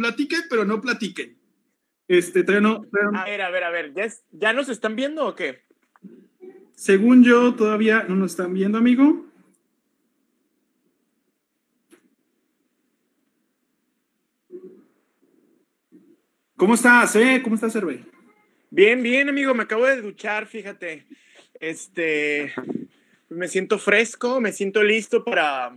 platiquen, pero no platiquen. Este, todavía no, todavía no- A ver, a ver, a ver. ¿Ya, es- ¿Ya nos están viendo o qué? Según yo, todavía no nos están viendo, amigo. ¿Cómo estás, eh? ¿Cómo estás, Hervé? Bien, bien, amigo. Me acabo de duchar, fíjate. Este. Me siento fresco, me siento listo para,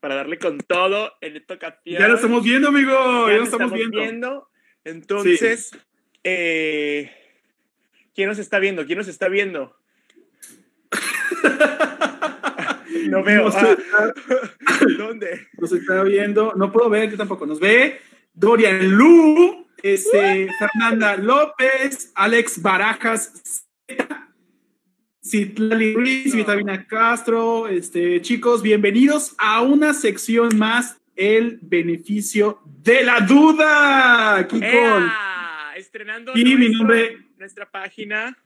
para darle con todo en esta ocasión. Ya lo estamos viendo, amigo. Ya, Ya lo estamos, viendo. Entonces, eh, ¿quién nos está viendo? ¿Quién nos está viendo? no veo. Nos, Ah, está, ¿Dónde? nos está viendo. No puedo ver, yo tampoco. Nos ve Dorian Lu, este, Fernanda López, Alex Barajas, Citlali Ruiz, Vitamina Castro. Este, chicos, bienvenidos a una sección más, el beneficio de la duda. Aquí con. Estrenando Y mi nuestro- nombre- nuestra página.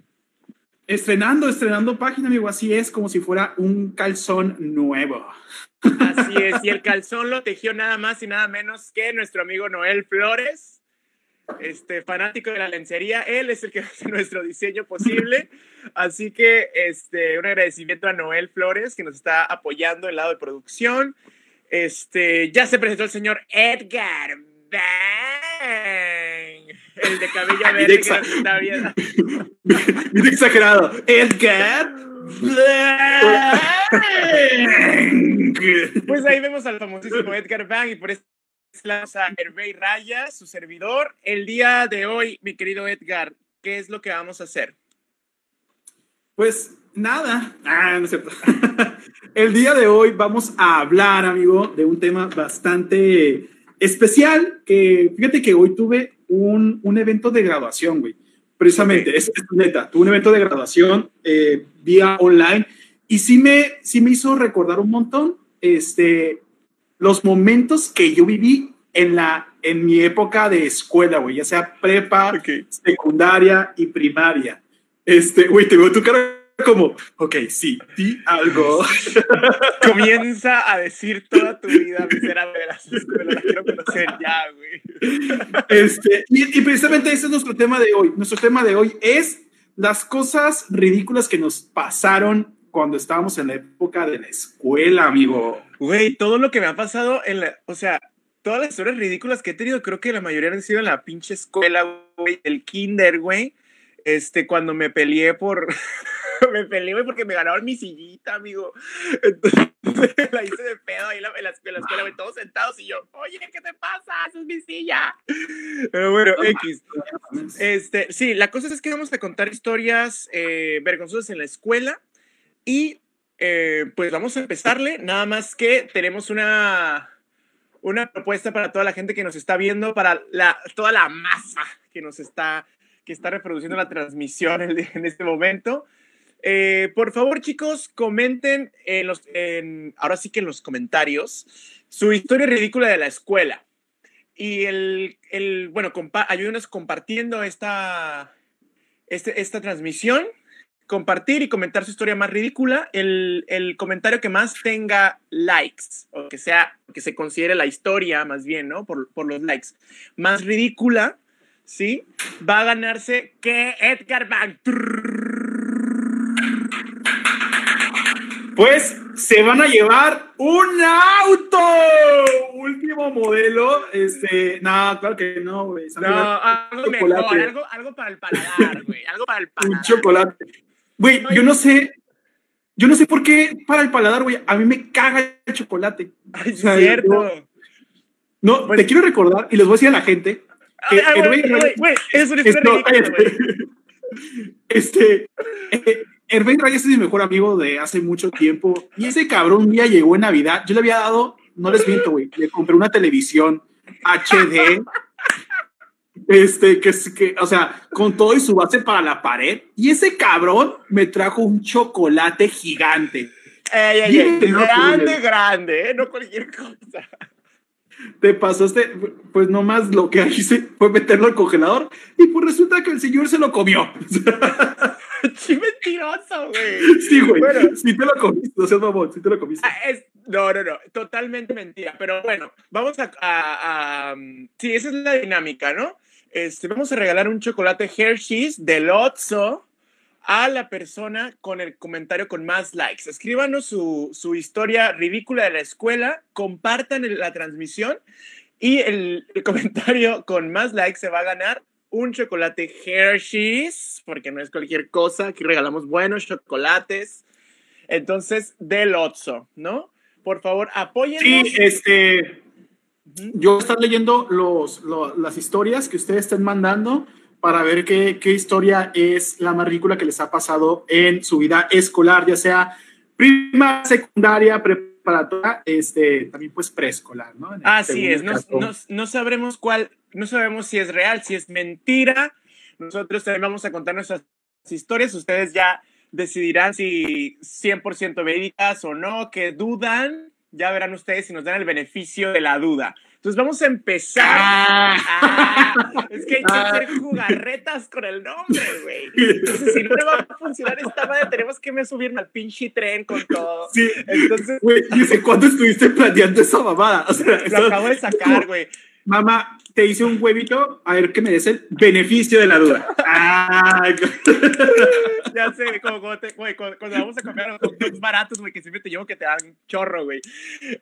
estrenando, estrenando página, amigo. Así es, como si fuera un calzón nuevo. Así es, y el calzón lo tejió nada más y nada menos que nuestro amigo Noel Flores, este fanático de la lencería. Él es el que hace nuestro diseño posible. Así que este, un agradecimiento a Noel Flores, que nos está apoyando el lado de producción. Este, ya se presentó el señor Edgar Bang, el de cabello verde que nos está viendo. Bien exagerado. Edgar. Blanc. Pues ahí vemos al famosísimo Edgar Bang y por eso es a Hervé Raya, su servidor. El día de hoy, mi querido Edgar, ¿qué es lo que vamos a hacer? Pues nada. Ah, no es cierto. El día de hoy vamos a hablar, amigo, de un tema bastante especial. Que fíjate que hoy tuve un, un evento de graduación, güey. Precisamente, Ok. es, es neta. Tuve un evento de graduación eh, vía online y sí me, sí me hizo recordar un montón este, los momentos que yo viví en, la, en mi época de escuela, güey, ya sea prepa, secundaria y primaria. Este, güey, te veo tu cara como, ok, sí, di algo. Comienza a decir toda tu vida miserable de las escuelas. La quiero conocer ya, güey. Este, y, y precisamente ese es nuestro tema de hoy. Nuestro tema de hoy es las cosas ridículas que nos pasaron cuando estábamos en la época de la escuela, amigo. Güey, todo lo que me ha pasado en la. O sea, todas las historias ridículas que he tenido, creo que la mayoría han sido en la pinche escuela, güey, el kinder, güey. Este, cuando me peleé por. me peleé, güey, porque me ganaron mi sillita, amigo. Entonces la hice de pedo ahí en la, en la escuela, escuela, güey, todos sentados y yo, oye, ¿qué te pasa? Esa es mi silla. Pero bueno, X. Este, sí, la cosa es que vamos a contar historias eh, vergonzosas en la escuela y eh, pues vamos a empezarle, nada más que tenemos una, una propuesta para toda la gente que nos está viendo, para la, toda la masa que nos está, que está reproduciendo la transmisión en, este momento. Eh, por favor, chicos, comenten en los, en, ahora sí que en los comentarios su historia ridícula de la escuela. Y el, el bueno, ayúdenos compartiendo esta, este, esta transmisión, compartir y comentar su historia más ridícula. El, el comentario que más tenga likes, o que sea, que se considere la historia más bien, ¿no? Por, por los likes, más ridícula, ¿sí? Va a ganarse que Edgar Bank. Pues se van a llevar un auto. Último modelo. Este, no, claro que no, güey. No, algo mejor, algo, algo para el paladar, güey. Algo para el un paladar. chocolate. Güey, yo no sé. Yo no sé por qué para el paladar, güey. A mí me caga el chocolate. O sea, cierto. yo- No, Pues- te quiero recordar y les voy a decir a la gente que Hervé güey, güey, güey, es Esto-. Este, eh, Hervé Reyes es mi mejor amigo de hace mucho tiempo y ese cabrón un día llegó en Navidad. Yo le había dado, no les miento, güey, le compré una televisión HD, este, que, es- que, o sea, con todo y su base para la pared. Y ese cabrón me trajo un chocolate gigante. Ey, grande, grande, ¿eh? no cualquier cosa. Te pasaste, pues nomás lo que hice fue meterlo al congelador y pues resulta que el señor se lo comió. ¡Qué mentiroso, güey! Sí, güey. Bueno, sí te lo comiste, no seas mamón, sí te lo comiste. Ah, es, no, no, no, totalmente mentira. Pero bueno, vamos a, a, Sí, esa es la dinámica, ¿no? Este, vamos a regalar un chocolate Hershey's del Otso a la persona con el comentario con más likes. Escríbanos su, su historia ridícula de la escuela, compartan la transmisión y el, el, comentario con más likes se va a ganar un chocolate Hershey's, porque no es cualquier cosa, aquí regalamos buenos chocolates. Entonces, del Otso, ¿no? Por favor, apóyennos. Sí, este, yo voy a estar leyendo los, las historias que ustedes estén mandando para ver qué, qué historia es la más ridícula que les ha pasado en su vida escolar, ya sea prima, secundaria, preparatoria, este, también pues preescolar, ¿no? Así es, no, no, no, sabremos cuál, no sabemos si es real, si es mentira. Nosotros también vamos a contar nuestras historias, ustedes ya decidirán si 100% médicas o no, que dudan, ya verán ustedes si nos dan el beneficio de la duda. Entonces vamos a empezar. Ah. Ah, es que hay que hacer jugarretas con el nombre, güey. Entonces, si no le va a funcionar esta madre, tenemos que me subirme al pinche tren con todo. Sí. Entonces. Güey, ¿y cuánto estuviste planeando esa mamada? O sea, lo acabo de sacar, güey. Mamá, te hice un huevito, a ver que me des el beneficio de la duda. Ah, ya sé, como, güey, cuando, vamos a comer los hot dogs baratos, güey, que siempre te llevo que te dan chorro, güey.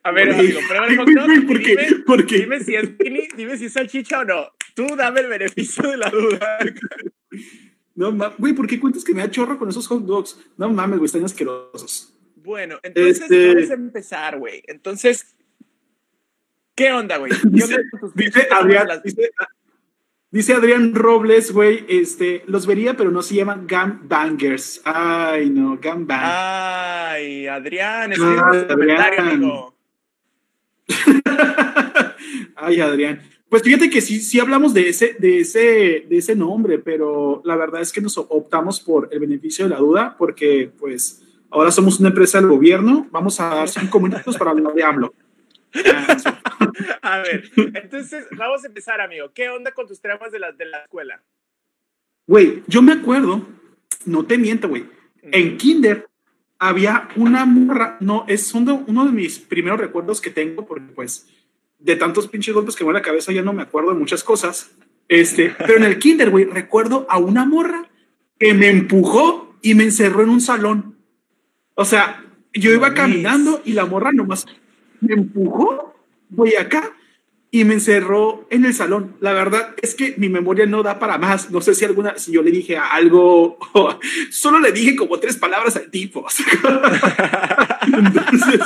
A ver, amigo, prueba el hot dog. ¿Por qué? Dime, ¿Por qué? Dime si es dime si es salchicha o no. Tú dame el beneficio de la duda. No mames, güey, ¿por qué cuentas que me da chorro con esos hot dogs? No mames, güey, están asquerosos. Bueno, entonces este... vamos a empezar, güey. Entonces, ¿Qué onda, güey? Dice, Adrián, dice, Adrián Robles, güey, este, los vería, pero no se llaman Gam Bangers. Ay, no, Gam Bang. Ay, Adrián, escribe ah, comentario, amigo. Ay, Adrián. Pues fíjate que sí, sí hablamos de ese, de ese, de ese nombre, pero la verdad es que nos optamos por el beneficio de la duda, porque pues ahora somos una empresa del gobierno. Vamos a dar cinco minutos para hablar de AMLO. a ver, entonces vamos a empezar, amigo. ¿Qué onda con tus traumas de la, de la escuela? Güey, yo me acuerdo, no te miento, güey. En Kinder había una morra, no, es uno, uno de mis primeros recuerdos que tengo, porque pues de tantos pinches golpes que me en la cabeza ya no me acuerdo de muchas cosas. Este, pero en el Kinder, güey, recuerdo a una morra que me empujó y me encerró en un salón. O sea, yo iba caminando y la morra nomás me empujó, voy acá y me encerró en el salón. La verdad es que mi memoria no da para más. No sé si alguna, si yo le dije algo, solo le dije como tres palabras al tipo. entonces,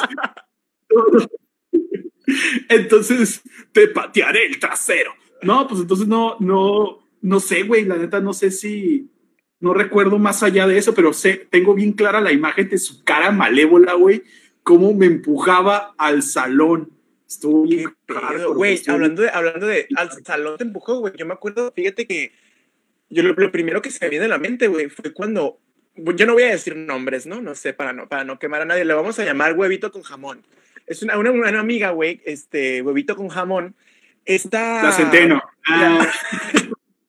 entonces te patearé el trasero. No, pues entonces no, no, no sé, güey. La neta, no sé si, no recuerdo más allá de eso, pero sé, tengo bien clara la imagen de su cara malévola, güey cómo me empujaba al salón. Estuvo bien Güey, hablando de, hablando de, al salón te empujó, güey. Yo me acuerdo, fíjate que yo lo, primero que se me viene a la mente, güey, fue cuando, yo no voy a decir nombres, ¿no? No sé, para no, para no quemar a nadie, le vamos a llamar huevito con jamón. Es una, una, una amiga, güey, este, huevito con jamón. Está... La centeno. Ah.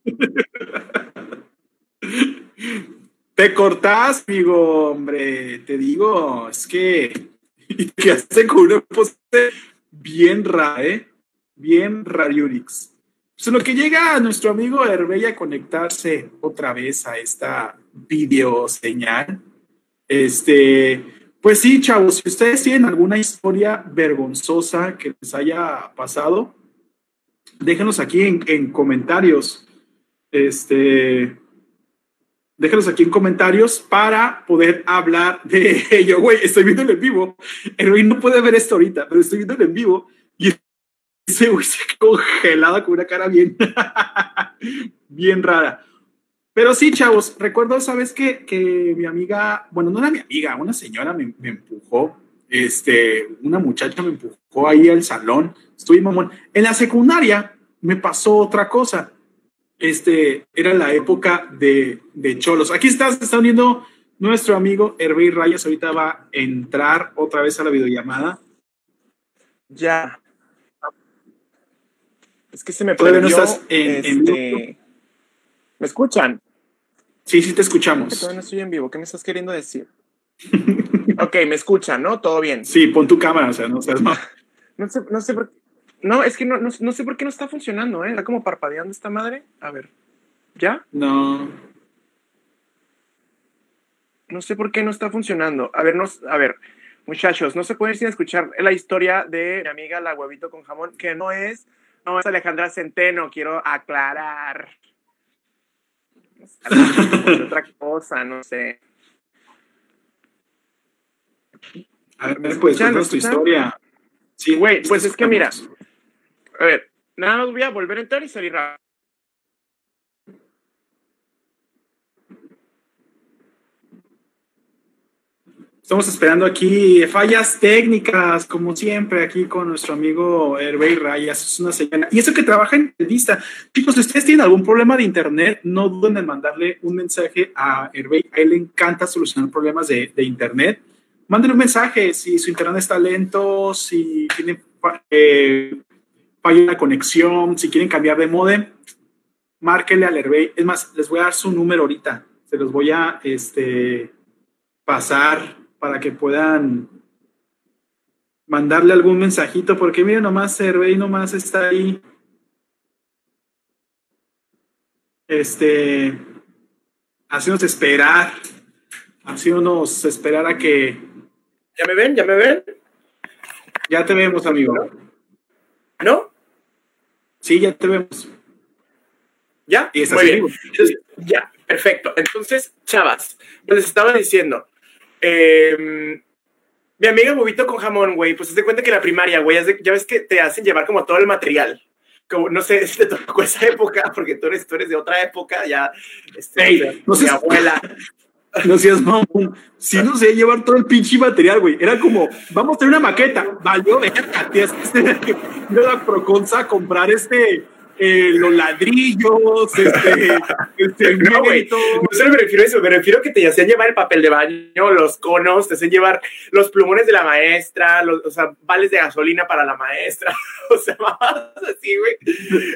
Te cortás, amigo, hombre. Te digo, es que y que hace con una pose bien rara, ¿eh? Bien rariurix. Pues lo que llega a nuestro amigo Herbey a conectarse otra vez a esta video señal, este, pues sí, chavos, si ustedes tienen alguna historia vergonzosa que les haya pasado, déjenos aquí en comentarios. Este, déjenos aquí en comentarios para poder hablar de ello. Güey, estoy viendo en vivo. Güey no puede ver esto ahorita, pero estoy viendo en vivo y ese güey se congelada con una cara bien, bien rara. Pero sí, chavos, recuerdo, ¿sabes qué? Que mi amiga, bueno, no era mi amiga, una señora me, me empujó, este, una muchacha me empujó ahí al salón, estuve mamón. En la secundaria me pasó otra cosa este, era la época de, de Cholos. Aquí está, se está uniendo nuestro amigo Hervé Rayas. Ahorita va a entrar otra vez a la videollamada. Ya. Es que se me perdió. No estás en, este... ¿Me escuchan? Sí, sí te escuchamos. Todavía no estoy en vivo. ¿Qué me estás queriendo decir? ok, me escuchan, ¿no? Todo bien. Sí, pon tu cámara, o sea, no seas mal. No sé, no sé por qué. No, es que no, no, no sé por qué no está funcionando, ¿eh? Está como parpadeando esta madre. A ver. ¿Ya? No. No sé por qué no está funcionando. A ver, no, a ver, muchachos, no se puede ir sin escuchar la historia de mi amiga la huevito con jamón, que no es, no es Alejandra Centeno, quiero aclarar. Otra cosa, no sé. A ver, pues, cuéntanos tu historia. Sí, güey, pues es que mira, a ver, nada más voy a volver a entrar y salir rápido. Estamos esperando aquí fallas técnicas, como siempre, aquí con nuestro amigo Hervey Rayas. Es una señal. Y eso que trabaja en vista. Chicos, si ustedes tienen algún problema de internet, no duden en mandarle un mensaje a Hervey. A él le encanta solucionar problemas de, de internet. Mándenle un mensaje si su internet está lento, si tiene eh, falla la conexión, si quieren cambiar de modem, márquenle al Hervey. Es más, les voy a dar su número ahorita. Se los voy a este, pasar para que puedan mandarle algún mensajito, porque miren, nomás Hervey nomás está ahí. Este, haciéndonos esperar, haciéndonos esperar a que. ¿Ya me ven? ¿Ya me ven? Ya te vemos, amigo. ¿No? Sí, ya te vemos. ¿Ya? Y Muy bien. Entonces, ya, perfecto. Entonces, chavas, les estaba diciendo, eh, mi amiga Bobito con jamón, güey, pues se cuenta que la primaria, güey, ya ves que te hacen llevar como todo el material. Como, no sé si te tocó esa época, porque tú eres, tú eres de otra época, ya, este, Ey, de, no mi seas- abuela. No seas mamón. Si no sé llevar todo el pinche material, güey. Era como, vamos a tener una maqueta. Valió, verga, tienes que ir a la Proconza a comprar este, eh, los ladrillos, este, el No, güey, no solo me refiero a eso, me refiero a que te hacían llevar el papel de baño, los conos, te hacían llevar los plumones de la maestra, los, o sea, vales de gasolina para la maestra, o sea, mamadas así, güey.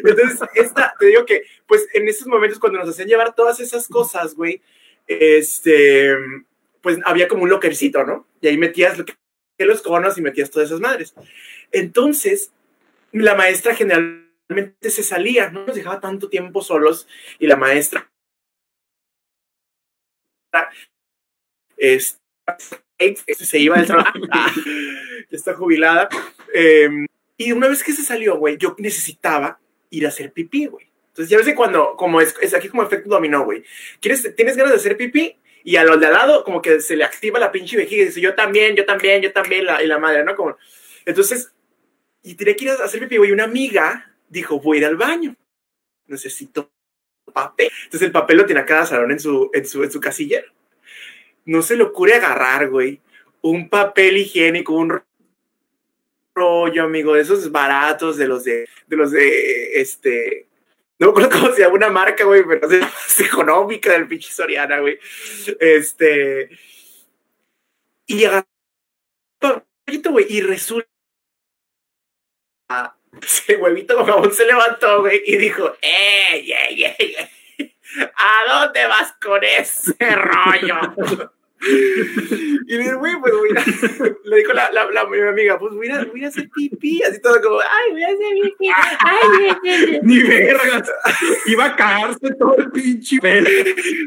Entonces, esta, te digo que, pues, en esos momentos cuando nos hacían llevar todas esas cosas, güey, este, pues había como un lockercito, ¿no? Y ahí metías lo que- los conos y metías todas esas madres. Entonces, la maestra generalmente se salía, no nos dejaba tanto tiempo solos y la maestra es- este, se iba del trabajo, ya está jubilada. Eh, y una vez que se salió, güey, yo necesitaba ir a hacer pipí, güey. Entonces, ya ves que cuando, como es, es aquí como efecto dominó, güey. ¿Quieres, tienes ganas de hacer pipí? Y a los de al lado, como que se le activa la pinche vejiga y dice, yo también, yo también, yo también, la, y la madre, ¿no? Como, entonces, y tenía que ir a hacer pipí, güey. Una amiga dijo, voy a ir al baño. Necesito papel. Entonces, el papel lo tiene a cada salón en su, en su, en su casillero no se le ocurre agarrar, güey, un papel higiénico, un rollo, amigo, de esos baratos, de los de, de los de, este, no me acuerdo cómo se llama una marca, güey, pero es más económica del pinche Soriana, güey. Este, y agarró güey, y resulta, ese huevito con jabón se levantó, güey, y dijo, ¡ey, ey, ey, ey! ¿A dónde vas con ese rollo? Y le digo, güey, pues voy le dijo la, la, la- mi amiga, pues voy a, voy a hacer pipí, así todo como, ay, voy a hacer pipí, ay, ay, ay, ay". Ni vergas. Iba a cagarse todo el pinche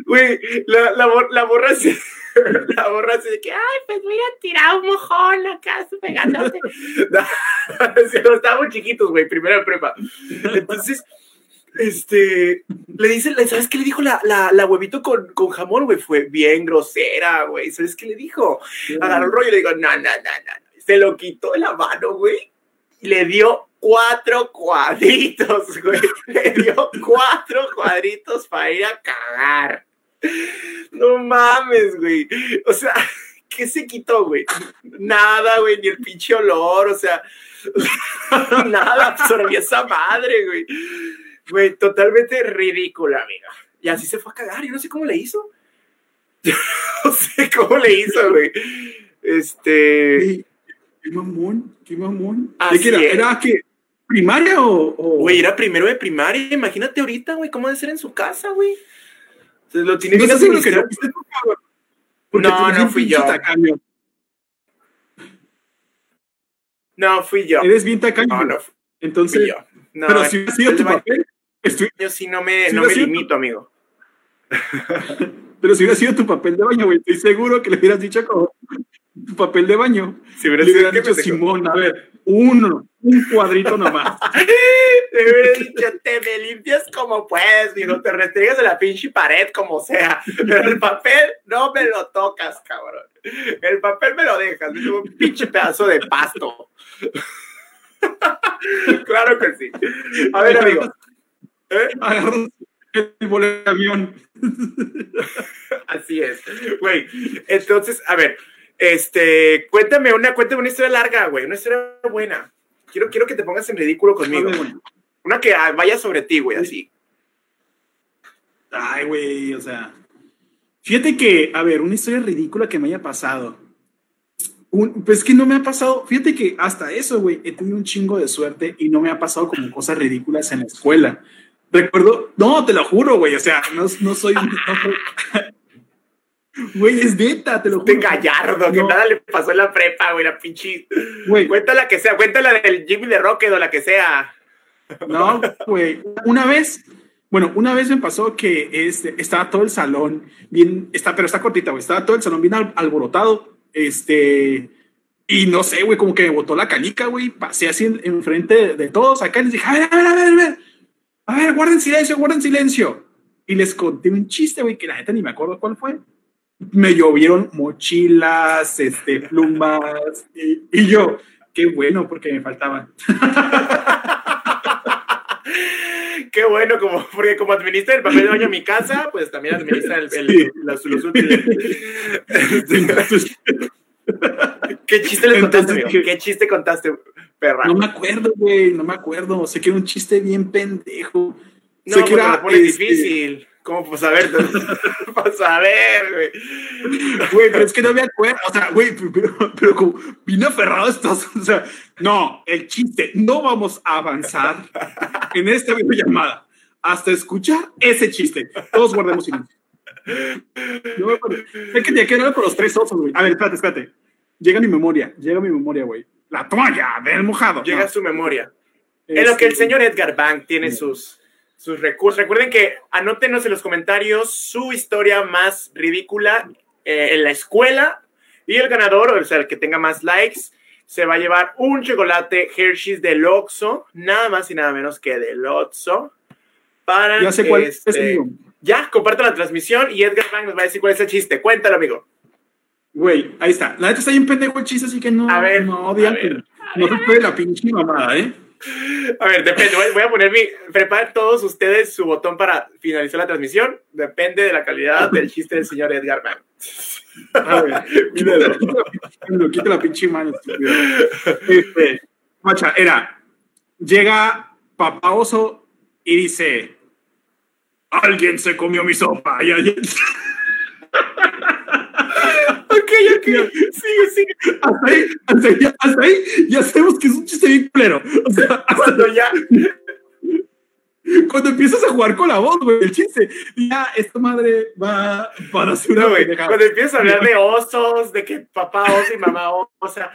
güey, la, la, la borra así, la borra así de que, ay, pues voy a ir a tirar un mojón acá, pegándote. No, no, estábamos chiquitos, güey, primero de prepa. Entonces, este, le dice, ¿sabes qué le dijo la, la, la huevito con, con jamón, güey? Fue bien grosera, güey. ¿Sabes qué le dijo? Agarró el rollo y le digo, no, no, no, no. Se lo quitó de la mano, güey. Y le dio cuatro cuadritos, güey. Le dio cuatro cuadritos para ir a cagar. No mames, güey. O sea, ¿qué se quitó, güey? Nada, güey, ni el pinche olor, o sea, nada absorbió esa madre, güey. Güey, totalmente ridícula, amiga. Y así se fue a cagar, yo no sé cómo le hizo. no sé cómo le hizo, güey. Este. Qué mamón, qué mamón. Así ¿De qué era? es. ¿Era qué? ¿Primaria o...? o- Güey, era primero de primaria. Imagínate ahorita, güey, cómo debe ser en su casa, güey. Lo tienes ¿No que que no No, fui yo. tacaño. No, fui yo. Eres bien tacaño. No, no Entonces, fui yo. No, pero si hubiera sido tu papel, estu- Yo sí no me, Si no me limito, amigo. pero si hubiera sido tu papel de baño, güey, estoy seguro que le hubieras dicho como tu papel de baño. Si hubiera Le sido dicho, Simón, a ver, uno, un cuadrito nomás. Te hubiera dicho, te me limpias como puedes, mijo, te restringas de la pinche pared como sea, pero el papel no me lo tocas, cabrón. El papel me lo dejas, es un pinche pedazo de pasto. claro que sí. A ver, amigo. ¿Eh? Agarras el boleto de avión. Así es. Güey, entonces, a ver, este, cuéntame una, cuéntame una historia larga, güey, una historia buena. Quiero, quiero que te pongas en ridículo conmigo. Ver. Una que ah, vaya sobre ti, güey, así. Ay, güey, o sea. Fíjate que, a ver, una historia ridícula que me haya pasado. Un- pues que no me ha pasado. Fíjate que hasta eso, güey, he tenido un chingo de suerte y no me ha pasado como cosas ridículas en la escuela. Recuerdo, no, te lo juro, güey, o sea, no, no soy. Güey, es neta, te lo juro. De gallardo, que nada le pasó en la prepa, güey, la pinche. Güey, Cuéntala que sea, cuéntala del Jimmy de Rocket o la que sea. No, güey. Una vez, bueno, una vez me pasó que este, estaba todo el salón bien, está, pero está cortita, güey. Estaba todo el salón bien al- alborotado. Este, y no sé, güey, como que me botó la canica, güey. Pasé así en- enfrente de, de todos acá y les dije, a ver, a ver, a ver, a ver. A ver, guarden silencio, guarden silencio. Y les conté un chiste, güey, que la neta ni me acuerdo cuál fue. Me llovieron mochilas, este, plumas, y, y yo, qué bueno, porque me faltaban. Qué bueno, como, porque como administra el papel de baño en mi casa, pues también administra el, el- Sí. los, los útiles. ¿Qué chiste le contaste, Entonces, amigo? ¿qué? ¿Qué chiste contaste, perra? No me acuerdo, güey, no me acuerdo. Sé que era un chiste bien pendejo. No, sé que era, lo este, difícil. ¿Cómo? Pues a ver, pues a ver, güey. Güey, pero es que no me acuerdo. O sea, güey, pero, pero como vino aferrado estos. O sea, no, el chiste. No vamos a avanzar en esta videollamada hasta escuchar ese chiste. Todos guardemos silencio. No me acuerdo. Sé que tenía que ver con los tres osos, güey. A ver, espérate, espérate. Llega mi memoria, llega mi memoria, güey. La toalla del mojado. Llega No, a su memoria. En lo que el este, señor Edgar Bank tiene Sí. sus, sus recursos. Recuerden que anótenos en los comentarios su historia más ridícula eh, en la escuela y el ganador, o sea, el que tenga más likes, se va a llevar un chocolate Hershey's del Oxxo, nada más y nada menos que del Oxxo. Para Ya sé cuál es, este, amigo. Ya, comparta la transmisión y Edgar Bank nos va a decir cuál es el chiste. Cuéntalo, amigo. Güey, ahí está. La neta está bien pendejo el chiste, así que no. A ver, no, a odian, ver, No te puede la pinche mamada, ¿eh? A ver, depende. Voy- a poner mi. Preparen todos ustedes su botón para finalizar la transmisión. Depende de la calidad del chiste del señor Edgar Bank. A ver, quítale la pinche mano, estúpido. Este, macha, era, llega papá oso y dice, alguien se comió mi sopa. Y alguien- Ok, ok. Sigue, sigue. hasta, ahí, hasta, ahí, hasta ahí ya sabemos que es un chiste bien culero. O sea, Cuando ya. cuando empiezas a jugar con la voz, güey, el chiste, ya esta madre va para hacer una güey. Cuando empiezas a hablar de osos, de que papá oso y mamá osa,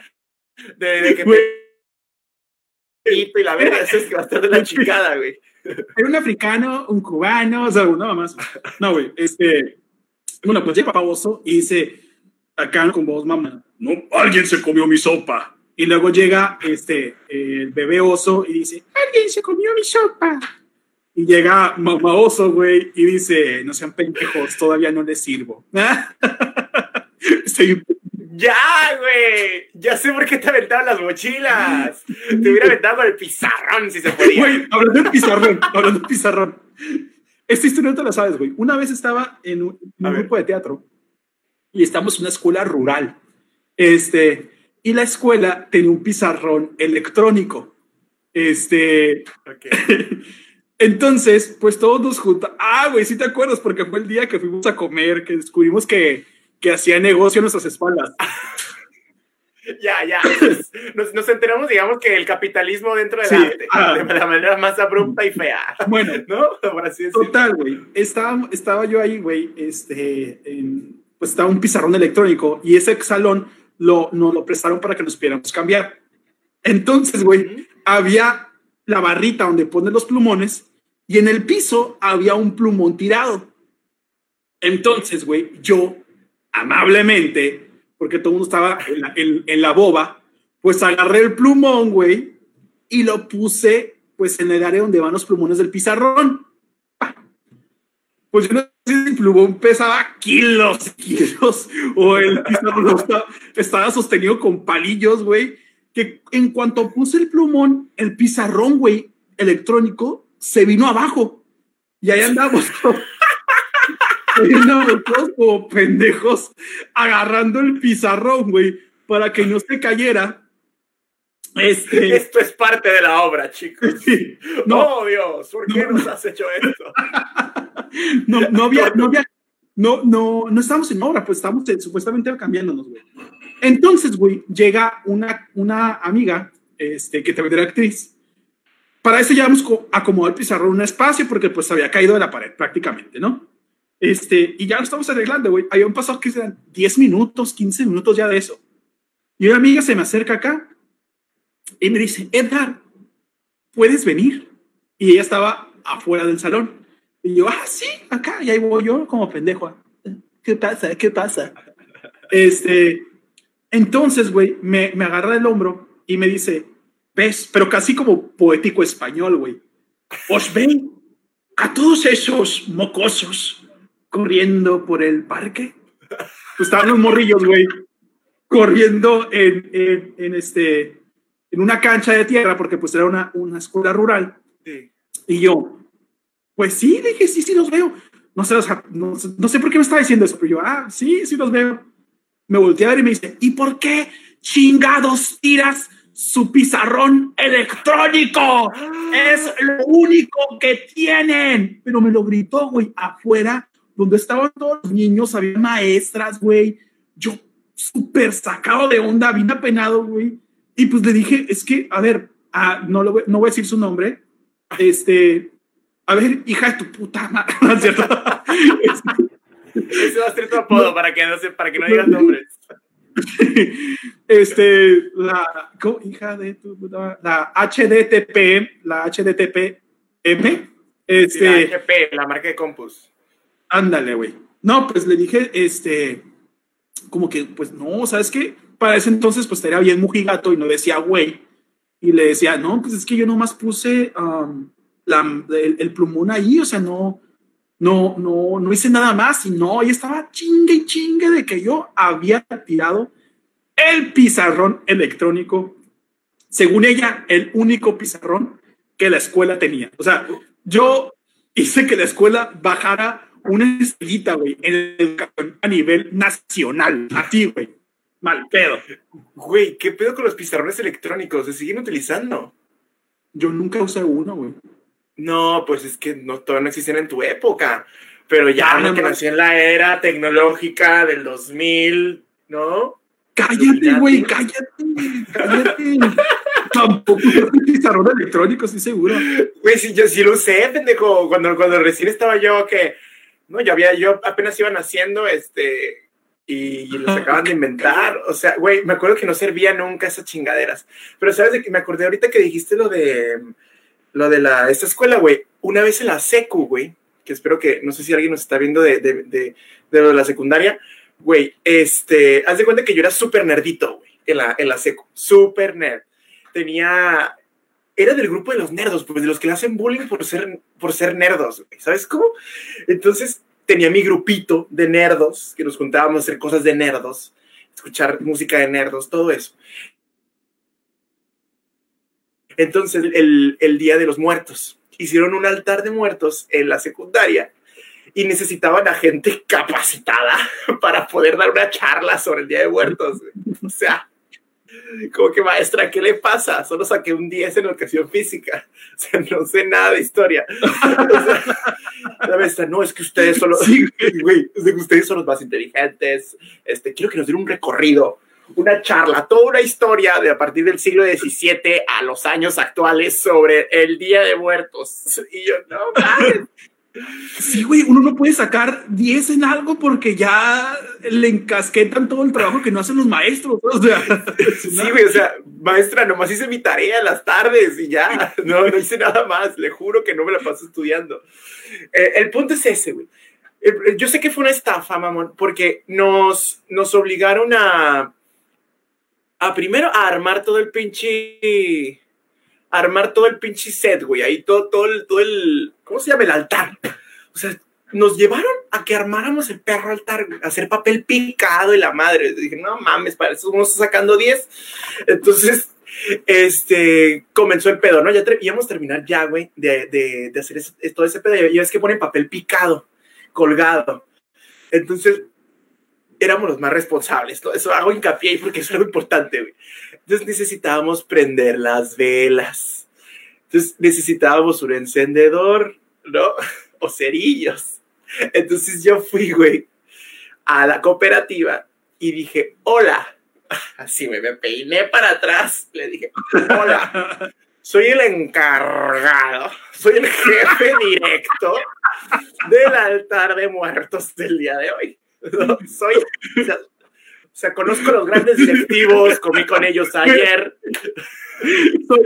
de, de que. Y la verga, eso es que va a estar de la chingada, güey. Era un africano, un cubano, o sea, nada más. No, güey, este. Bueno, pues llega papá oso y dice, acá con voz mamá, no, alguien se comió mi sopa. Y luego llega este, el bebé oso y dice, alguien se comió mi sopa. Y llega mamá oso, güey, y dice, no sean pendejos, todavía no les sirvo. Estoy Ya, güey. Ya sé por qué te aventaron las mochilas. Te hubiera aventado con el pizarrón si se podía. Güey, hablando de pizarrón, hablando de pizarrón. Esta historia no te la sabes, güey. Una vez estaba en un, en A un grupo de teatro y estamos en una escuela rural. Este, y la escuela tenía un pizarrón electrónico. Este, entonces, pues todos nos juntamos. Ah, güey, sí te acuerdas, porque fue el día que fuimos a comer, que descubrimos que, que hacía negocio a nuestras espaldas. Ya, ya. Nos, nos, enteramos, digamos, que el capitalismo dentro del arte, ah. de la manera más abrupta y fea. Bueno, ¿no? Total, güey. Estaba, estaba yo ahí, güey, este, pues estaba un pizarrón electrónico y ese salón lo, nos lo prestaron para que nos pudiéramos cambiar. Entonces, güey, había la barrita donde ponen los plumones y en el piso había un plumón tirado. Entonces, güey, yo amablemente, porque todo el mundo estaba en la, boba, pues agarré el plumón, güey, y lo puse pues en el área donde van los plumones del pizarrón. Pues yo no sé si el plumón pesaba kilos, kilos, o el pizarrón estaba, sostenido con palillos, güey, que en cuanto puse el plumón, el pizarrón, güey, electrónico, se vino abajo. Y ahí andamos. todos como pendejos agarrando el pizarrón, güey, para que no se cayera. Este... Esto es parte de la obra, chicos. No, oh, Dios, ¿por qué nos has hecho esto? no, no había, no había, no, no, no estábamos en obra, pues estábamos supuestamente cambiándonos, güey. Entonces, güey, llega una, una amiga, este, que también era actriz. Para eso ya hemos acomodado el pizarrón un espacio porque pues había caído de la pared prácticamente, ¿no? Este, y ya lo estamos arreglando, güey. Habían pasado que sean 10 minutos, 15 minutos ya de eso. Y una amiga se me acerca acá y me dice, Edgar, ¿puedes venir? Y ella estaba afuera del salón. Y yo, ah, sí, acá. Y ahí voy yo como pendejo. ¿Qué pasa? ¿Qué pasa? Este, entonces, güey, me, me agarra el hombro y me dice, ves, pero casi como poético español, güey. Os ven a todos esos mocosos corriendo por el parque. Pues estaban los morrillos, güey, corriendo en, en, este, en una cancha de tierra, porque pues era una, una escuela rural. Y yo, pues sí, dije, sí, sí los veo. No sé, no, no, sé por qué me estaba diciendo eso, pero yo, ah, sí, sí los veo. Me volteé a ver y me dice, ¿y por qué chingados tiras su pizarrón electrónico? Es lo único que tienen. Pero me lo gritó, güey, afuera donde estaban todos los niños, había maestras, güey. Yo súper sacado de onda, bien apenado, güey. Y pues le dije, es que, a ver, ah, no, lo voy, no voy a decir su nombre. Este, a ver, hija de tu puta madre, ¿no es cierto? Ese va a ser tu apodo para que no, se, para que no digas nombres. este, la, hija de tu puta la HDTP, la HDTP M. Este, la HP, la marca de Compus. Ándale, güey. No, pues le dije, este, como que, pues no, ¿sabes qué? Para ese entonces, pues estaría bien mujigato y no decía, güey. Y le decía, no, pues es que yo nomás puse um, el, plumón ahí, o sea, no, no, no, no hice nada más. Y no, y estaba chingue y chingue de que yo había tirado el pizarrón electrónico, según ella, el único pizarrón que la escuela tenía. O sea, yo hice que la escuela bajara una estrellita, güey, en educación a nivel nacional. A ti, güey. Mal pedo. Güey, ¿qué pedo con los pizarrones electrónicos? ¿Se siguen utilizando? Yo nunca usé uno, güey. No, pues es que no, todavía no existían en tu época. Pero ya no, que nació en la era tecnológica del 2000, ¿no? Cállate, güey, cállate. Cállate. Tampoco pizarrón electrónico, estoy seguro. Güey, sí, yo sí lo usé, pendejo. Cuando, cuando recién estaba yo que no, ya había, yo apenas iban haciendo, este, y, los acaban de inventar. O sea, güey, me acuerdo que no servía nunca esas chingaderas. Pero sabes de que me acordé ahorita que dijiste lo de lo de la esta escuela, güey. Una vez en la secu, güey, que espero que no sé si alguien nos está viendo de, de, de, de la secundaria, güey, este, haz de cuenta que yo era súper nerdito, güey, en la, en la secu, súper nerd. Tenía era del grupo de los nerdos, pues de los que le hacen bullying por ser, por ser nerdos, ¿sabes cómo? Entonces tenía mi grupito de nerdos, que nos juntábamos a hacer cosas de nerdos, escuchar música de nerdos, todo eso. Entonces, el, el día de los muertos, hicieron un altar de muertos en la secundaria y necesitaban a gente capacitada para poder dar una charla sobre el Día de Muertos. O sea, como que maestra, ¿qué le pasa? Solo saqué un 10 en educación física. O sea, no sé nada de historia. la maestra, no, es que ustedes son los, sí, güey, es que ustedes son los más inteligentes. Este, quiero que nos den un recorrido una charla, toda una historia de a partir del siglo XVII a los años actuales sobre el Día de Muertos. Y yo, no mames. Sí, güey, uno no puede sacar 10 en algo porque ya le encasquetan todo el trabajo que no hacen los maestros. O sea, sí, güey, o sea, maestra, nomás hice mi tarea las tardes y ya, no, no hice nada más, le juro que no me la paso estudiando. Eh, el punto es ese, güey. Eh, yo sé que fue una estafa, mamón, porque nos, nos obligaron a, a primero a armar todo el pinche armar todo el pinche set, güey. Ahí todo, todo el, todo el, ¿cómo se llama? El altar. O sea, nos llevaron a que armáramos el perro altar, hacer papel picado y la madre. Dije, no mames, para eso vamos sacando 10. Entonces, este, comenzó el pedo, ¿no? Ya íbamos a terminar ya, güey, de, de, hacer todo ese pedo. Y ves que ponen papel picado, colgado. Entonces, éramos los más responsables. Todo eso hago hincapié porque es algo importante, güey. Entonces necesitábamos prender las velas. Entonces necesitábamos un encendedor, ¿no? O cerillos. Entonces yo fui, güey, a la cooperativa y dije, hola. Así me, me peiné para atrás. Le dije, hola. Soy el encargado, soy el jefe directo del altar de muertos del día de hoy. soy, o sea, conozco a los grandes directivos, comí con ellos ayer. Soy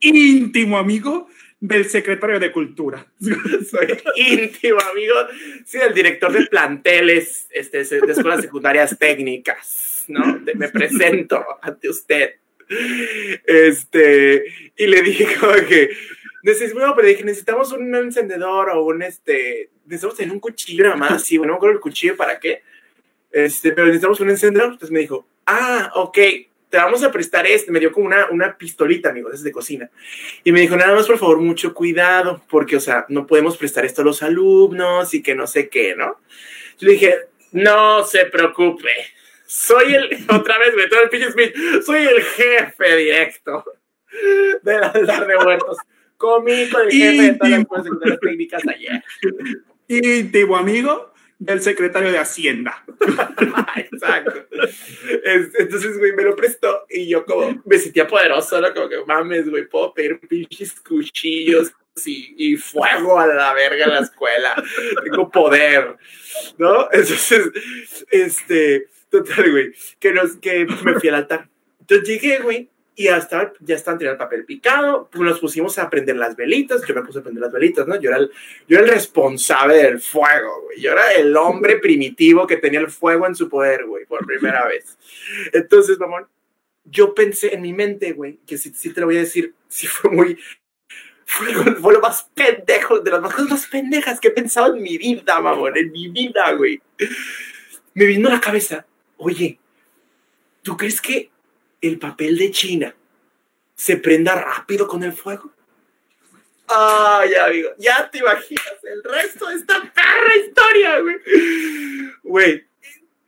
íntimo amigo del secretario de Cultura. Soy íntimo amigo, sí, del director de planteles este, de escuelas secundarias técnicas, ¿no? me presento ante usted. Este, y le dije que necesitamos, pero dije, necesitamos un encendedor o un, este, necesitamos tener un cuchillo nada más, sí, bueno, no me acuerdo el cuchillo para qué, este, pero necesitamos un encendedor, entonces me dijo, ah, ok, te vamos a prestar este, me dio como una, una pistolita, amigo, desde de cocina, y me dijo, nada más, por favor, mucho cuidado, porque, o sea, no podemos prestar esto a los alumnos y que no sé qué, ¿no? Yo le dije, no se preocupe, soy el, otra vez, me todo el pinche Smith, soy el jefe directo de altar de muertos. Comí con el jefe de todas las técnicas ayer. Íntimo amigo del secretario de Hacienda. Exacto. Entonces, güey, me lo prestó y yo como me sentía poderoso, ¿no? Como que mames, güey, puedo pedir pinches cuchillos y, y, fuego a la verga en la escuela. Tengo poder, ¿no? Entonces, este, total, güey, que, nos, que me fui al altar. Entonces llegué, güey, y hasta ya estaban tirando el papel picado, pues nos pusimos a prender las velitas, yo me puse a prender las velitas, ¿no? Yo era el, yo era el responsable del fuego, güey. Yo era el hombre primitivo que tenía el fuego en su poder, güey, por primera vez. Entonces, mamón, yo pensé en mi mente, güey, que sí, sí te lo voy a decir, sí fue muy, fue, fue, lo más pendejo, de las cosas más pendejas que he pensado en mi vida, mamón, en mi vida, güey. Me vino a la cabeza, oye, ¿tú crees que el papel de China se prenda rápido con el fuego? Ay, amigo, ya te imaginas el resto de esta perra historia, güey. Güey,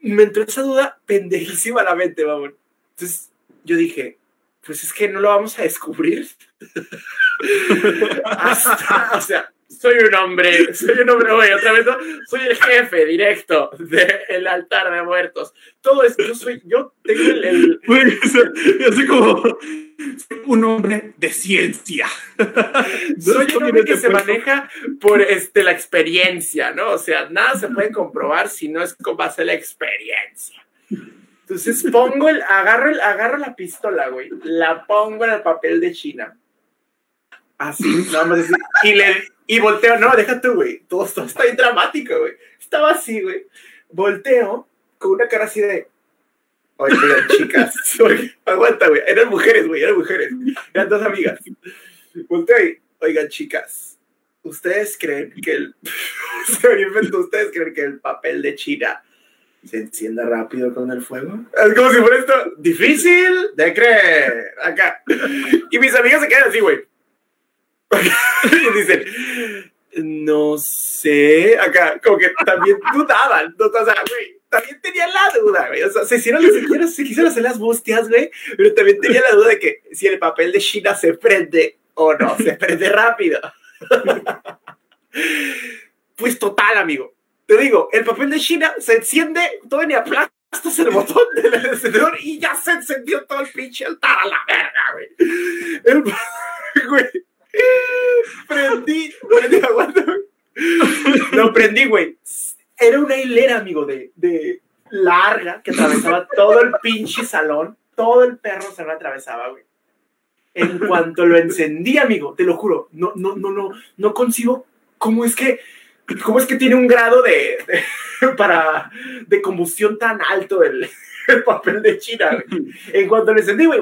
me entró esa duda pendejísima a la mente, vamos. Entonces yo dije, pues es que no lo vamos a descubrir. Hasta, o sea, soy un hombre, soy un hombre, güey, otra vez, ¿no? soy el jefe directo del altar de muertos. Todo esto, yo soy, yo tengo el... el... yo soy como un hombre de ciencia. soy un hombre que se maneja por este, la experiencia, ¿no? O sea, nada se puede comprobar si no es con base a la experiencia. Entonces pongo el, agarro, el, agarro la pistola, güey, la pongo en el papel de China. Así, nada más así. Y le, y volteo, no, déjate, güey. Todo, esto está bien dramático, güey. Estaba así, güey. Volteo con una cara así de. Oigan, chicas. aguanta, güey. Eran mujeres, güey. Eran mujeres. Eran dos amigas. Volteo y. Oigan, chicas. ¿Ustedes creen que el. ¿Ustedes creen que el papel de China se encienda rápido con el fuego? Es como si fuera esto difícil de creer. Acá. Y mis amigas se quedan así, güey. y dicen, no sé, acá, como que también dudaban, o sea, también tenían la duda, güey, o sea, se hicieron, se, se quisieron hacer las bustias, güey, pero también tenía la duda de que si el papel de China se prende o no, se prende rápido. pues total, amigo, te digo, el papel de China se enciende, todo plástico aplastas el botón del encendedor y ya se encendió todo el pinche altar a la verga, güey. El, güey. Prendí, prendí, aguanta. Lo prendí, güey. Era una hilera, amigo, de, de larga que atravesaba todo el pinche salón. Todo el perro se lo atravesaba, güey. En cuanto lo encendí, amigo, te lo juro, no, no, no, no, no consigo cómo es que, cómo es que tiene un grado de, de para, de combustión tan alto el, el papel de China, güey. En cuanto lo encendí, güey,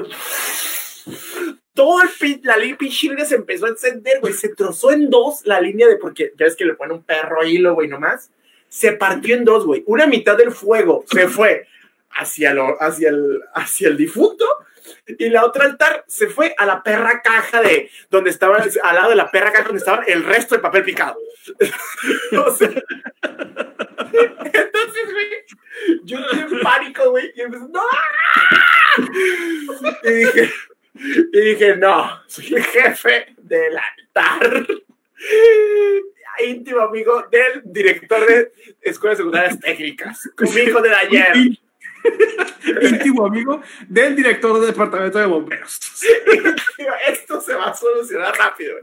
todo el pin, la línea se empezó a encender, güey. Se trozó en dos la línea de, porque ya ves que le pone un perro hilo, güey, nomás. Se partió en dos, güey. Una mitad del fuego se fue hacia, lo, hacia, el, hacia el difunto y la otra altar se fue a la perra caja de donde estaba, al lado de la perra caja donde estaba el resto de papel picado. entonces, güey, yo entré en pánico, güey, y empecé, ¡no! Y dije, y dije, no, soy el jefe del altar. Íntimo amigo del director de escuelas secundarias técnicas, hijo de ayer. íntimo amigo del director del departamento de bomberos. Esto se va a solucionar rápido.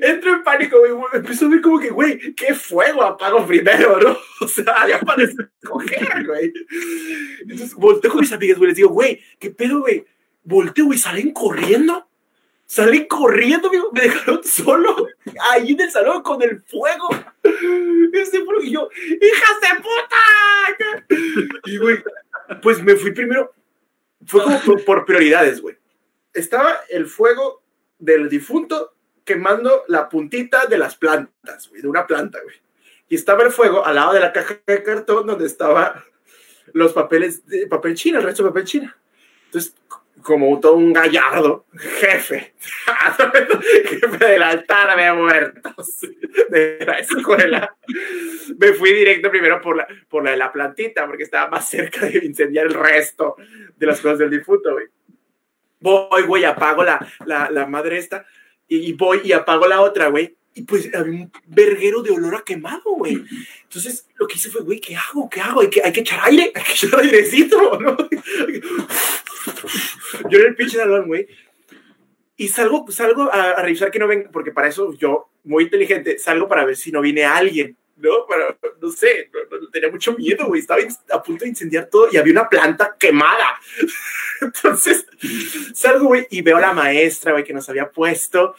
Entro en pánico, güey. Empiezo a ver como que, güey, qué fuego apago primero, ¿no? O sea, ya parece coger, güey. Entonces volteo con mis amigas, güey. Les digo, güey, ¿qué pedo, güey? Volteo, güey, salen corriendo. Salen corriendo. Me dejaron solo ahí en el salón con el fuego. Este fuego y yo, ¡hijas de puta! Y, güey, pues me fui primero. Fue como por, por prioridades, güey. Estaba el fuego del difunto quemando la puntita de las plantas, güey, de una planta, güey. Y estaba el fuego al lado de la caja de cartón donde estaba los papeles de papel china, el resto de papel china. Entonces, como todo un gallardo, jefe, jefe del altar de muertos de la escuela, me fui directo primero por la, por la de la plantita, porque estaba más cerca de incendiar el resto de las cosas del difunto, güey. Voy, güey, apago la, la, la madre esta, y voy y apago la otra, güey. Y pues había un verguero de olor a quemado, güey. Entonces lo que hice fue, güey, ¿qué hago? ¿Qué hago? Hay que, hay que echar aire, hay que echar airecito, ¿no? Yo en el pinche salón, güey. Y salgo, salgo a, a, revisar que no ven, porque para eso yo, muy inteligente, salgo para ver si no viene alguien, ¿no? Para, no sé, no, no, tenía mucho miedo, güey. Estaba a punto de incendiar todo y había una planta quemada. Entonces, salgo, güey, y veo a la maestra, güey, que nos había puesto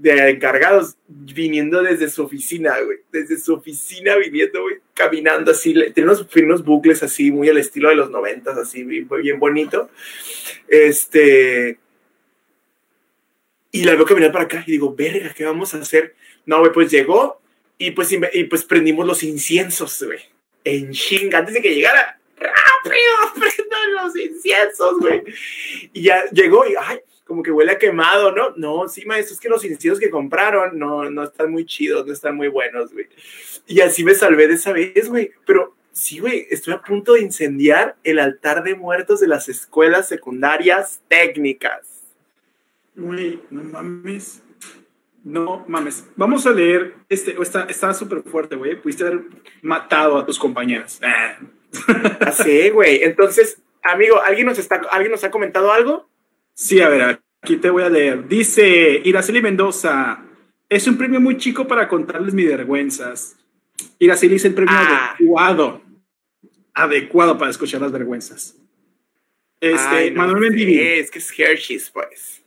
de encargados viniendo desde su oficina, güey. Desde su oficina viniendo, güey, caminando así. Tiene unos, bucles así, muy al estilo de los noventas, así, bien, bien bonito. Este. Y la veo caminar para acá y digo, verga, ¿qué vamos a hacer? No, güey, pues llegó y pues, y pues prendimos los inciensos, güey. En chinga, antes de que llegara. ¡Rápido! ¡Prendan los inciensos, güey! Y ya llegó y, ay, como que huele a quemado, ¿no? No, sí, maestro, es que los inciensos que compraron no, no están muy chidos, no están muy buenos, güey. Y así me salvé de esa vez, güey. Pero sí, güey, estoy a punto de incendiar el altar de muertos de las escuelas secundarias técnicas. Güey, no mames. No mames. Vamos a leer este. Está, está súper fuerte, güey. Pudiste haber matado a tus compañeras. Así, güey. Entonces, amigo, ¿alguien nos, está, ¿alguien nos ha comentado algo? Sí, a ver, aquí te voy a leer. Dice Iraceli Mendoza, es un premio muy chico para contarles mis vergüenzas. Iraceli es el premio ah. adecuado, adecuado para escuchar las vergüenzas. Este, Ay, no Manuel Mendivil. Es que es Hershey's, pues.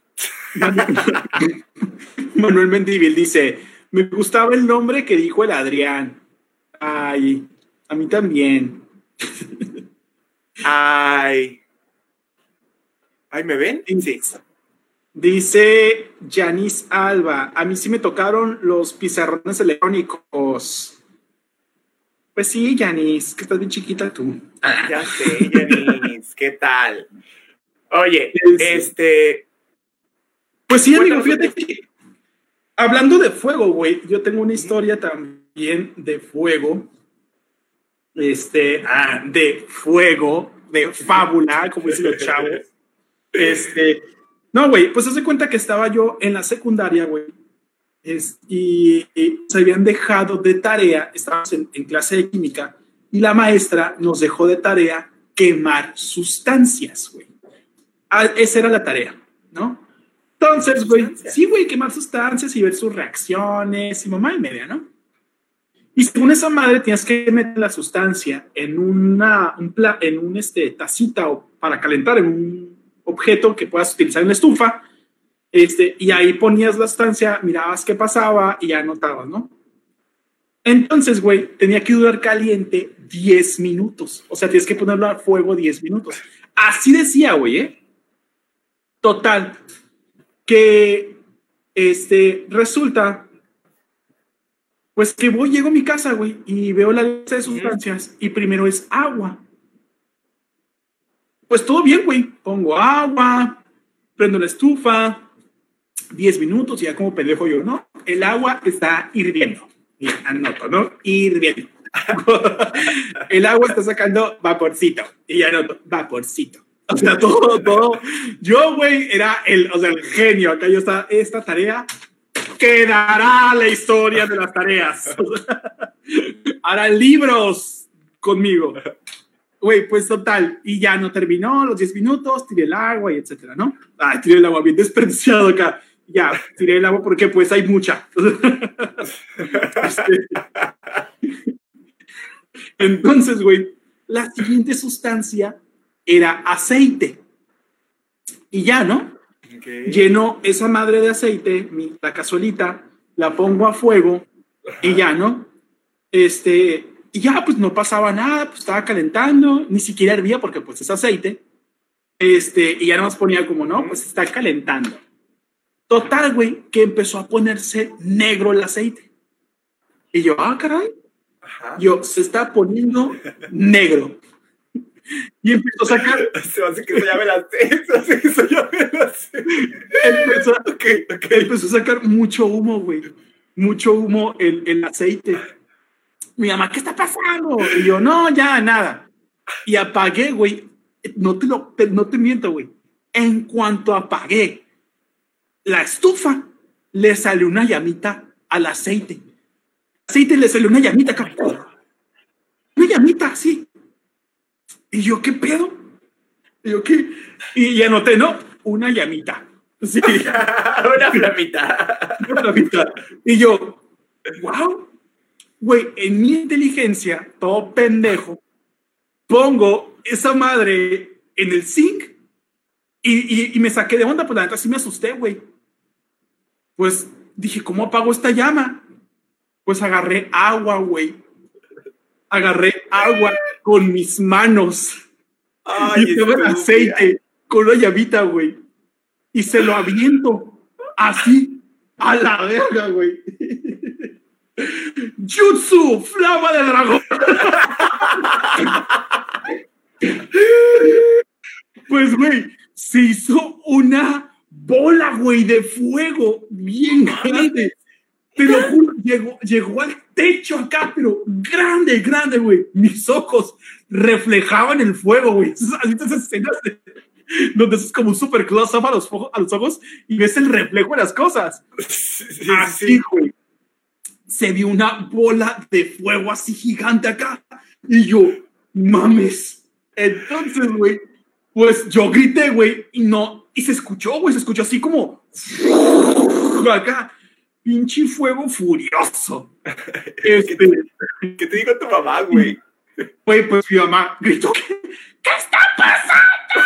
Manuel Mendivil dice, me gustaba el nombre que dijo el Adrián. Ay, a mí también. Ay. Ay, ¿me ven? Sí. Dice Yanis Alba, a mí sí me tocaron los pizarrones electrónicos. Pues sí, Yanis, que estás bien chiquita tú. Ya sé, Yanis, ¿qué tal? Oye, este... Pues sí, amigo, fíjate que hablando de fuego, güey, yo tengo una historia también de fuego. Este, ah, de fuego, de fábula, como dicen los chavos. Este, no, güey, pues se cuenta que estaba yo en la secundaria, güey. Es, y, y, se habían dejado de tarea, estábamos en, en, clase de química, y la maestra nos dejó de tarea quemar sustancias, güey. Ah, esa era la tarea, ¿no? Entonces, güey, sí, güey, quemar sustancias y ver sus reacciones y mamá y media, ¿no? Y según esa madre, tienes que meter la sustancia en una un en un este, tacita o para calentar en un objeto que puedas utilizar en la estufa. Este, y ahí ponías la sustancia, mirabas qué pasaba y ya anotabas, ¿no? Entonces, güey, tenía que durar caliente 10 minutos. O sea, tienes que ponerlo a fuego 10 minutos. Así decía, güey, ¿eh? Total. Que, este, resulta pues que voy, llego a mi casa, güey, y veo la lista de sustancias y primero es agua. Pues todo bien, güey. Pongo agua, prendo la estufa, 10 minutos y ya como pendejo yo, ¿no? El agua está hirviendo. Y anoto, ¿no? Hirviendo. el agua está sacando vaporcito. Y ya anoto, vaporcito. O sea, todo, todo. Yo, güey, era el, o sea, el genio. Acá yo estaba, esta tarea quedará la historia de las tareas. Harán libros conmigo. Güey, pues total, y ya no terminó los 10 minutos, tiré el agua y etcétera, ¿no? Ay, tiré el agua bien desperdiciado acá. Ya, tiré el agua porque pues hay mucha. Este, entonces, güey, la siguiente sustancia era aceite. Y ya, ¿no? Lleno esa madre de aceite, mi, la cazuelita, la pongo a fuego y ya, ¿no? Este, y ya, pues no pasaba nada, pues estaba calentando, ni siquiera hervía porque pues es aceite. Este, y ya nos ponía como, no, pues está calentando. Total, güey, que empezó a ponerse negro el aceite. Y yo, ah, caray. Yo, se está poniendo negro. Y empezó a sacar. Se hace que se llame la Se hace que se llame la empezó, empezó a sacar mucho humo, güey. Mucho humo el, el aceite. Mi mamá, ¿qué está pasando? Y yo, no, ya, nada. Y apagué, güey. No te, lo, no te miento, güey. En cuanto apagué la estufa, le salió una llamita al aceite. aceite le salió una llamita acá. Una llamita, sí. Y yo, ¿qué pedo? Y yo, ¿qué? Y ya noté, ¿no? Una llamita. Sí. una flamita. una flamita. Y yo, wow. Güey, en mi inteligencia, todo pendejo, pongo esa madre en el zinc y, y, me saqué de onda, pues la neta sí me asusté, güey. Pues dije, ¿cómo apago esta llama? Pues agarré agua, güey agarré agua con mis manos y tomé aceite con la llavita, güey. Y se lo aviento así a la verga, güey. Jutsu, flama de dragón. pues, güey, se hizo una bola, güey, de fuego bien grande. Pero llegó, llegó al techo acá, pero grande, grande, güey. Mis ojos reflejaban el fuego, güey. Así esas escenas donde es como un super close up a los, a los ojos y ves el reflejo de las cosas. así, güey. Se vio una bola de fuego así gigante acá. Y yo, mames. Entonces, güey, pues yo grité, güey, y no, y se escuchó, güey, se escuchó así como acá pinche fuego furioso. Este, ¿Qué, te, dijo tu mamá, güey? Güey, pues mi mamá gritó, ¿qué, ¿qué está pasando?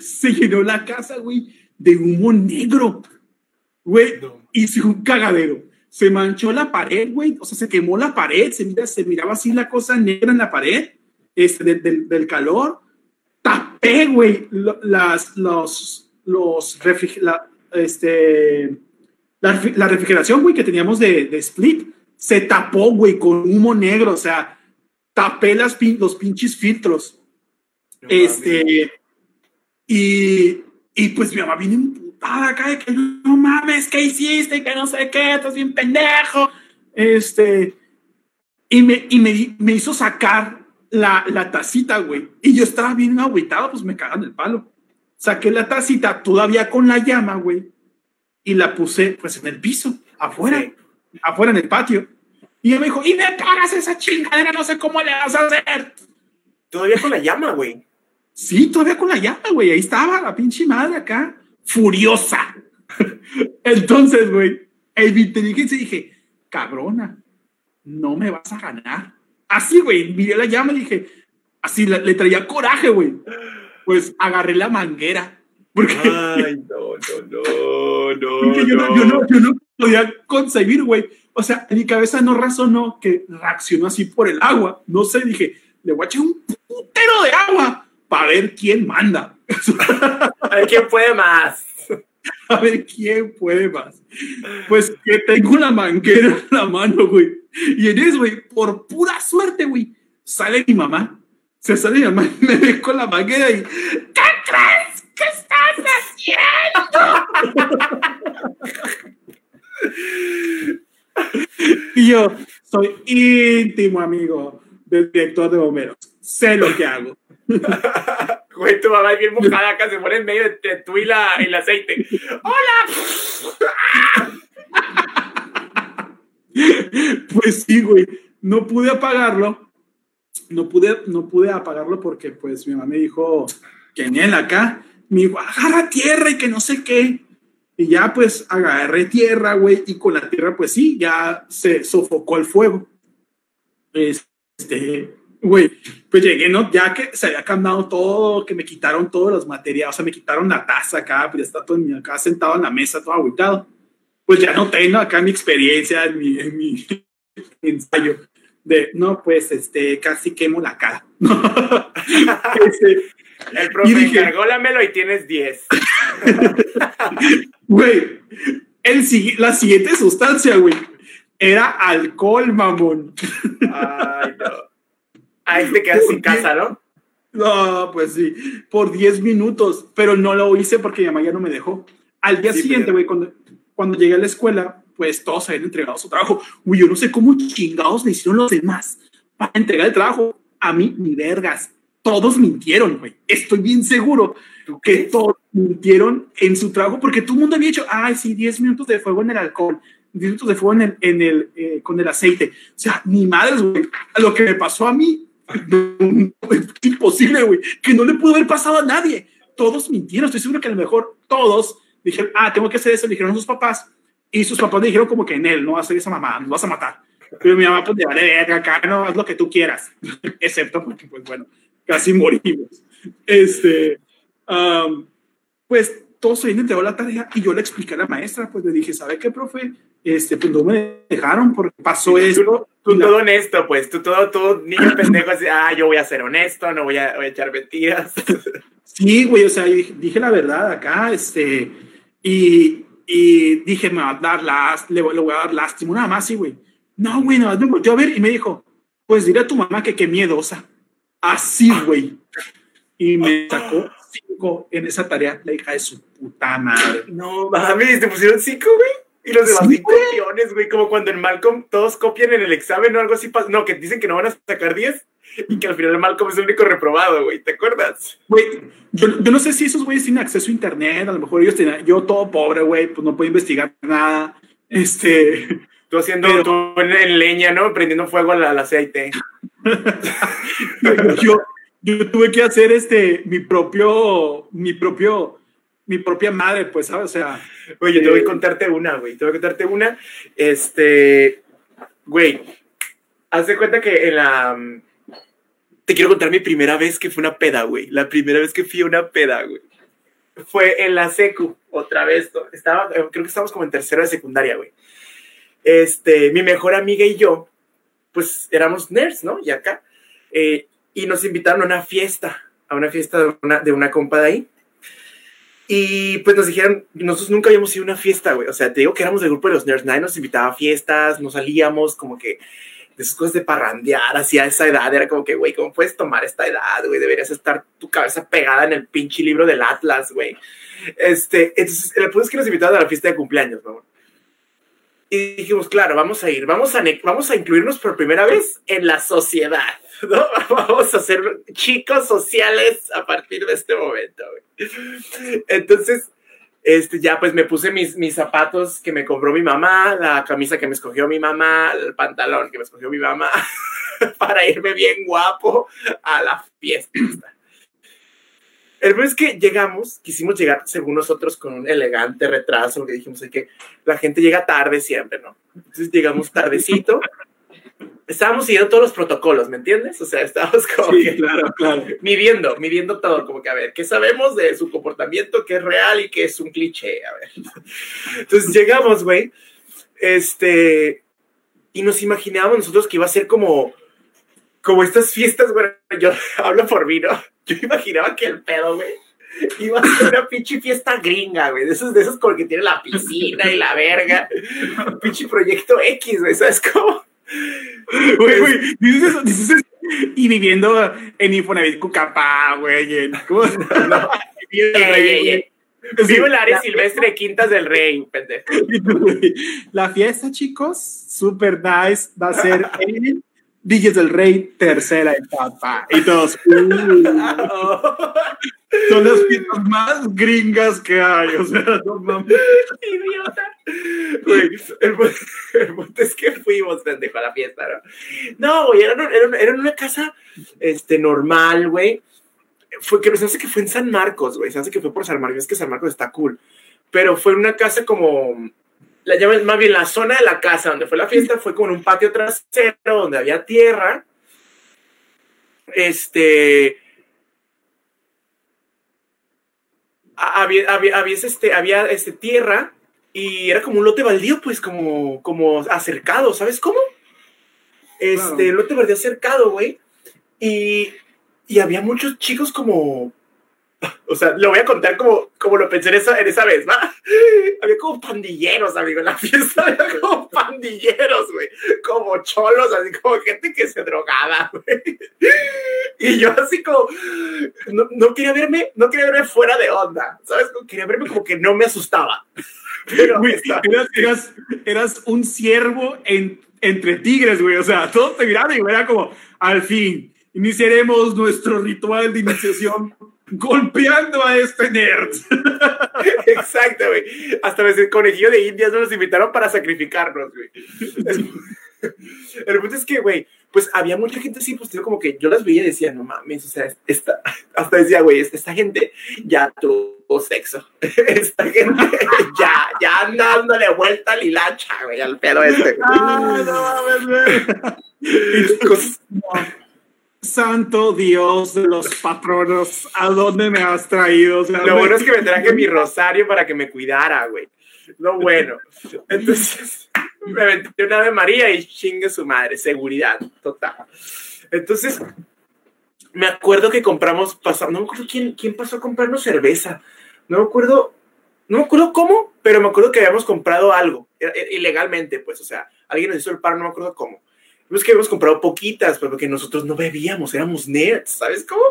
Se llenó la casa, güey, de humo negro. Güey, hice un cagadero. Se manchó la pared, güey. O sea, se quemó la pared. Se, mira, se miraba así la cosa negra en la pared este, del, del, calor. Tapé, güey, las, los, los este, la, refrigeración, güey, que teníamos de, de, split, se tapó, güey, con humo negro, o sea, tapé las los pinches filtros. este, y, y pues mi mamá vino emputada acá de que no mames, ¿qué hiciste? Que no sé qué, estás bien pendejo. Este, y me, y me, me hizo sacar la, la tacita, güey. Y yo estaba bien agüitado, pues me cagan el palo saqué la tacita todavía con la llama, güey, y la puse pues en el piso, afuera, afuera en el patio. Y ella me dijo, y me pagas esa chingadera, no sé cómo le vas a hacer. Todavía con la llama, güey. Sí, todavía con la llama, güey. Ahí estaba la pinche madre acá, furiosa. Entonces, güey, en mi inteligencia dije, cabrona, no me vas a ganar. Así, güey, miré la llama y dije, así le traía coraje, güey. Pues agarré la manguera. Porque, Ay, no, no, no, no. porque yo, no, yo, no, yo no podía concebir, güey. O sea, en mi cabeza no razonó que reaccionó así por el agua. No sé, dije, le voy a echar un putero de agua para ver quién manda. A ver quién puede más. A ver quién puede más. Pues que tengo la manguera en la mano, güey. Y en eso, güey, por pura suerte, güey, sale mi mamá. Se sale mi mamá y me ve con la manguera y. ¿Qué crees que estás haciendo? y yo soy íntimo amigo del director de bomberos. Sé lo que hago. Güey, tu mamá es bien mojada acá, se pone en medio de tú y el aceite. ¡Hola! Pues sí, güey. No pude apagarlo. No pude, no pude apagarlo porque, pues, mi mamá me dijo que él acá. Me dijo, agarra tierra y que no sé qué. Y ya, pues, agarré tierra, güey. Y con la tierra, pues sí, ya se sofocó el fuego. Este, güey, pues llegué, ¿no? Ya que se había cambiado todo, que me quitaron todos los materiales, o sea, me quitaron la taza acá, pues ya está todo mi- acá sentado en la mesa, todo aguitado. Pues ya no tengo acá mi experiencia, en mi, en mi ensayo de, no, pues, este, casi quemo la cara. Este, El profe dije- encargó la melo y tienes 10. Güey, la siguiente sustancia, güey, era alcohol, mamón. Ay, no. Ahí te quedas sin casa, ¿no? No, pues sí, por 10 minutos, pero no lo hice porque mi mamá ya no me dejó. Al día Sí, siguiente, güey, cuando, cuando llegué a la escuela, pues todos habían entregado su trabajo. Uy, yo no sé cómo chingados le hicieron los demás para entregar el trabajo. A mí, ni vergas. Todos mintieron, güey. Estoy bien seguro ¿Tú que todos mintieron en su trabajo porque todo el mundo había dicho, ay, sí, 10 minutos de fuego en el alcohol, 10 minutos de fuego en el, en el, eh, con el aceite. O sea, ni madres, güey. Lo que me pasó a mí, imposible, güey, que no le pudo haber pasado a nadie. Todos mintieron. Estoy seguro que a lo mejor todos dijeron, ah, tengo que hacer eso, le dijeron a sus papás. Y sus papás le dijeron como que en él, no vas a hacer esa mamá, nos vas a matar. Pero mi mamá, pues, de vale acá no, haz lo que tú quieras. Excepto porque, pues, bueno, casi morimos. Este, am, pues, todos se entregó la tarea y yo le expliqué a la maestra, pues, le dije, ¿sabe qué, profe? Este, pues, no me dejaron porque pasó esto. Tú Y la- todo honesto, pues. Tú todo, todo niño pendejo así. Ah, yo voy a ser honesto, no voy a, voy a echar mentiras. Sí, güey, o sea, yo dije, dije la verdad acá, este, y, y dije, me va a dar las, le, voy- le voy a dar lástima, nada más, sí, güey. No, güey, nada más me volteó a ver y me dijo, pues dile a tu mamá que qué miedosa. Así, güey. Y me sacó cinco en esa tarea, la hija de su puta madre. No mames, te pusieron cinco, güey. Y los demás Sí, cinco copiones, güey. Como cuando en Malcolm todos copian en el examen o algo así. No, que dicen que no van a sacar 10 y que al final Malcolm es el único reprobado, güey. ¿Te acuerdas? Güey, yo, yo no sé si esos güeyes tienen acceso a internet, a lo mejor ellos tienen, yo todo pobre, güey, pues no puedo investigar nada. Este, Tú haciendo Pero- tú en, en leña, ¿no? Prendiendo fuego al, al aceite. yo, yo tuve que hacer este mi propio mi propio mi propia madre pues sabes o sea Oye, te voy Eh, a contarte una, güey. Te voy a contarte una. Este, güey, haz de cuenta que en la... mm, Te quiero contar mi primera vez que fue una peda, güey. La primera vez que fui a una peda, güey. Fue en la secu, otra vez. Estaba, eh, creo que estábamos como en tercero de secundaria, güey. Este, mi mejor amiga y yo, pues éramos nerds, ¿no? Y acá. eh, y nos invitaron a una fiesta, a una fiesta de una, de una compa de ahí. Y pues nos dijeron, nosotros nunca habíamos ido a una fiesta, güey. O sea, te digo que éramos del grupo de los nerds. Nadie nos invitaba a fiestas, no salíamos, como que de esas cosas de parrandear así a esa edad. Era como que, güey, ¿cómo puedes tomar esta edad, güey? Deberías estar tu cabeza pegada en el pinche libro del Atlas, güey. Este, entonces, el punto es que nos invitaron a la fiesta de cumpleaños, ¿no? Y dijimos, claro, vamos a ir, vamos a, vamos a incluirnos por primera vez en la sociedad, Vamos a ser chicos sociales a partir de este momento. Entonces, este, ya pues me puse mis, mis zapatos que me compró mi mamá, la camisa que me escogió mi mamá, el pantalón que me escogió mi mamá, para irme bien guapo a la fiesta. El problema es que llegamos, quisimos llegar, según nosotros, con un elegante retraso, que dijimos que la gente llega tarde siempre, ¿no? Entonces llegamos tardecito. Estábamos siguiendo todos los protocolos, ¿me entiendes? O sea, estábamos como Sí, que claro, claro. midiendo, midiendo todo, como que a ver, ¿qué sabemos de su comportamiento, qué es real y qué es un cliché? A ver. Entonces llegamos, güey, este, y nos imaginábamos nosotros que iba a ser como, como estas fiestas, güey, yo hablo por mí, ¿no? Yo imaginaba que el pedo, güey, iba a ser una pinche fiesta gringa, güey, de esos, de esos con que tiene la piscina y la verga, pinche proyecto X, güey, ¿sabes cómo? Güey, güey, dices eso, dices eso. Y viviendo en Infonavit Cucapá, güey. ¿Cómo? Güey. Sí, Vivo el área silvestre de Quintas del Rey, pendejo. La fiesta, chicos, super nice, va a ser en Villas del Rey, tercera etapa. Y todos, uh, son las fiestas más gringas que hay. O sea, no mames. idiota. Güey, el, el punto es que fuimos, pendejo, a la fiesta, ¿no? No, güey, era, era, una casa este, normal, güey. Fue que se hace que fue en San Marcos, güey. Se hace que fue por San Marcos. Es que San Marcos está cool. Pero fue una casa como. La llaman más bien la zona de la casa donde fue la fiesta. Fue como en un patio trasero donde había tierra. Este. a- había, había, había, este, había este, tierra y era como un lote baldío, pues como, como acercado, ¿sabes cómo? Este, Claro. lote baldío acercado, güey. Y, y había muchos chicos como... O sea, lo voy a contar como, como lo pensé en esa, en esa vez, ¿va? Había como pandilleros, amigo, en la fiesta había como pandilleros, güey. Como cholos, así como gente que se drogaba, güey. Y yo así como, no, no quería verme, no quería verme fuera de onda, ¿sabes? Quería verme como que no me asustaba. Pero Güey, eras, eras, eras un ciervo en- entre tigres, güey. O sea, todos te miraban y era como, al fin, iniciaremos nuestro ritual de iniciación golpeando a este nerd. Exacto, güey. Hasta ese conejillo de indias nos invitaron para sacrificarnos, güey. El punto es que, güey, pues había mucha gente así, pues como que yo las veía y decía, no mames, o sea, esta, hasta decía, güey, esta gente ya tuvo sexo. Esta gente ya, ya anda dándole vuelta al hilacha, güey, al pedo este. Ah, no mames, güey. Santo Dios de los patronos, ¿a dónde me has traído? O sea, Lo bueno es que me traje mi rosario para que me cuidara, güey. Lo bueno. Entonces, me aventé una de María y chingue su madre. Seguridad, total. Entonces, me acuerdo que compramos, pasa- no me acuerdo quién, quién pasó a comprarnos cerveza. No me acuerdo, no me acuerdo cómo, pero me acuerdo que habíamos comprado algo, era- era ilegalmente, pues, o sea, alguien nos hizo el paro, no me acuerdo cómo. Es que habíamos comprado poquitas, pero porque nosotros no bebíamos, éramos nerds, ¿sabes cómo?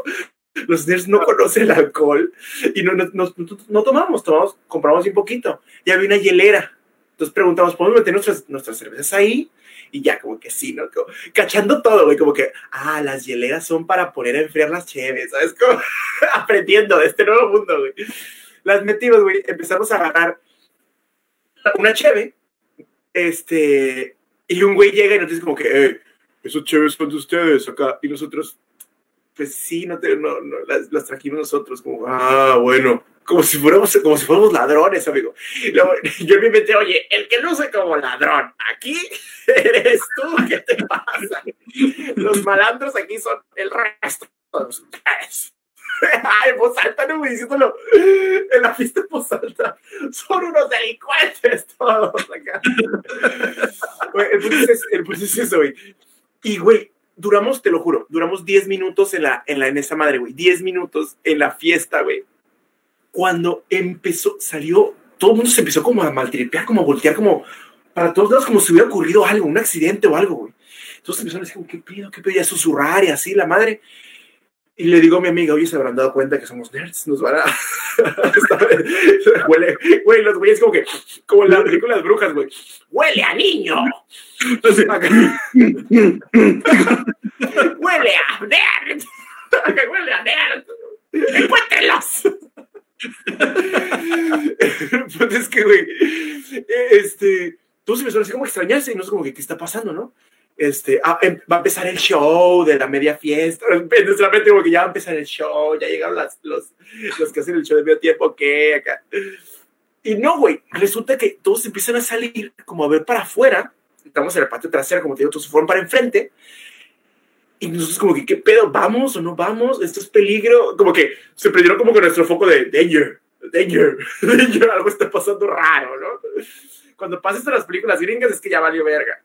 Los nerds no conocen el alcohol y no, no, no, no tomamos, tomamos, compramos un poquito. Y había una hielera. Entonces preguntamos, ¿podemos meter nuestras, nuestras cervezas ahí? Y ya, como que sí, ¿no? Como, cachando todo, güey, como que, ah, las hieleras son para poner a enfriar las cheves, ¿sabes? Como aprendiendo de este nuevo mundo, güey. Las metimos, güey, empezamos a agarrar una cheve, este, y un güey llega y nos dice como que, eh, esos cheves son de ustedes acá, y nosotros, pues sí, no, te, no, no las, trajimos nosotros, como, ah, bueno, como si fuéramos, como si fuéramos ladrones, amigo. Yo me inventé, oye, el que luce como ladrón, aquí eres tú, ¿qué te pasa? Los malandros aquí son el resto de ustedes. En voz alta, no, diciéndolo en la fiesta en voz alta. Son unos delincuentes todos acá. El punto es, el es eso, güey. Y, güey, duramos, te lo juro, duramos 10 minutos en, la, en, la, en esa madre, güey. 10 minutos en la fiesta, güey. Cuando empezó, salió, todo el mundo se empezó como a maltripear, como a voltear, como para todos lados, como si hubiera ocurrido algo, un accidente o algo, güey. Entonces empezaron a decir, ¿qué pedo, qué pedo? Y a susurrar y así, la madre. Y le digo a mi amiga, oye, se habrán dado cuenta que somos nerds, nos van a... Huele, güey, los güeyes como que, como en la película Brujas, güey. Huele a niño. Así. Huele a nerd. Huele a nerd. Encuéntrenlos. punto es que, güey, este, todos empezaron así como extrañarse y no sé como que, ¿qué está pasando, no? Este, ah, em, va a empezar el show de la media fiesta. En nuestra mente, como que ya va a empezar el show, ya llegaron las, los, los que hacen el show de medio tiempo, ¿qué? Acá. Y no, güey, resulta que todos empiezan a salir como a ver para afuera. Estamos en el patio trasero, como te digo, todos se fueron para enfrente. Y nosotros como que, ¿qué pedo? ¿Vamos o no vamos? ¿Esto es peligro? Como que se prendieron como con nuestro foco de danger, danger, danger, algo está pasando raro, ¿no? Cuando pasa esto en las películas gringas es que ya valió verga.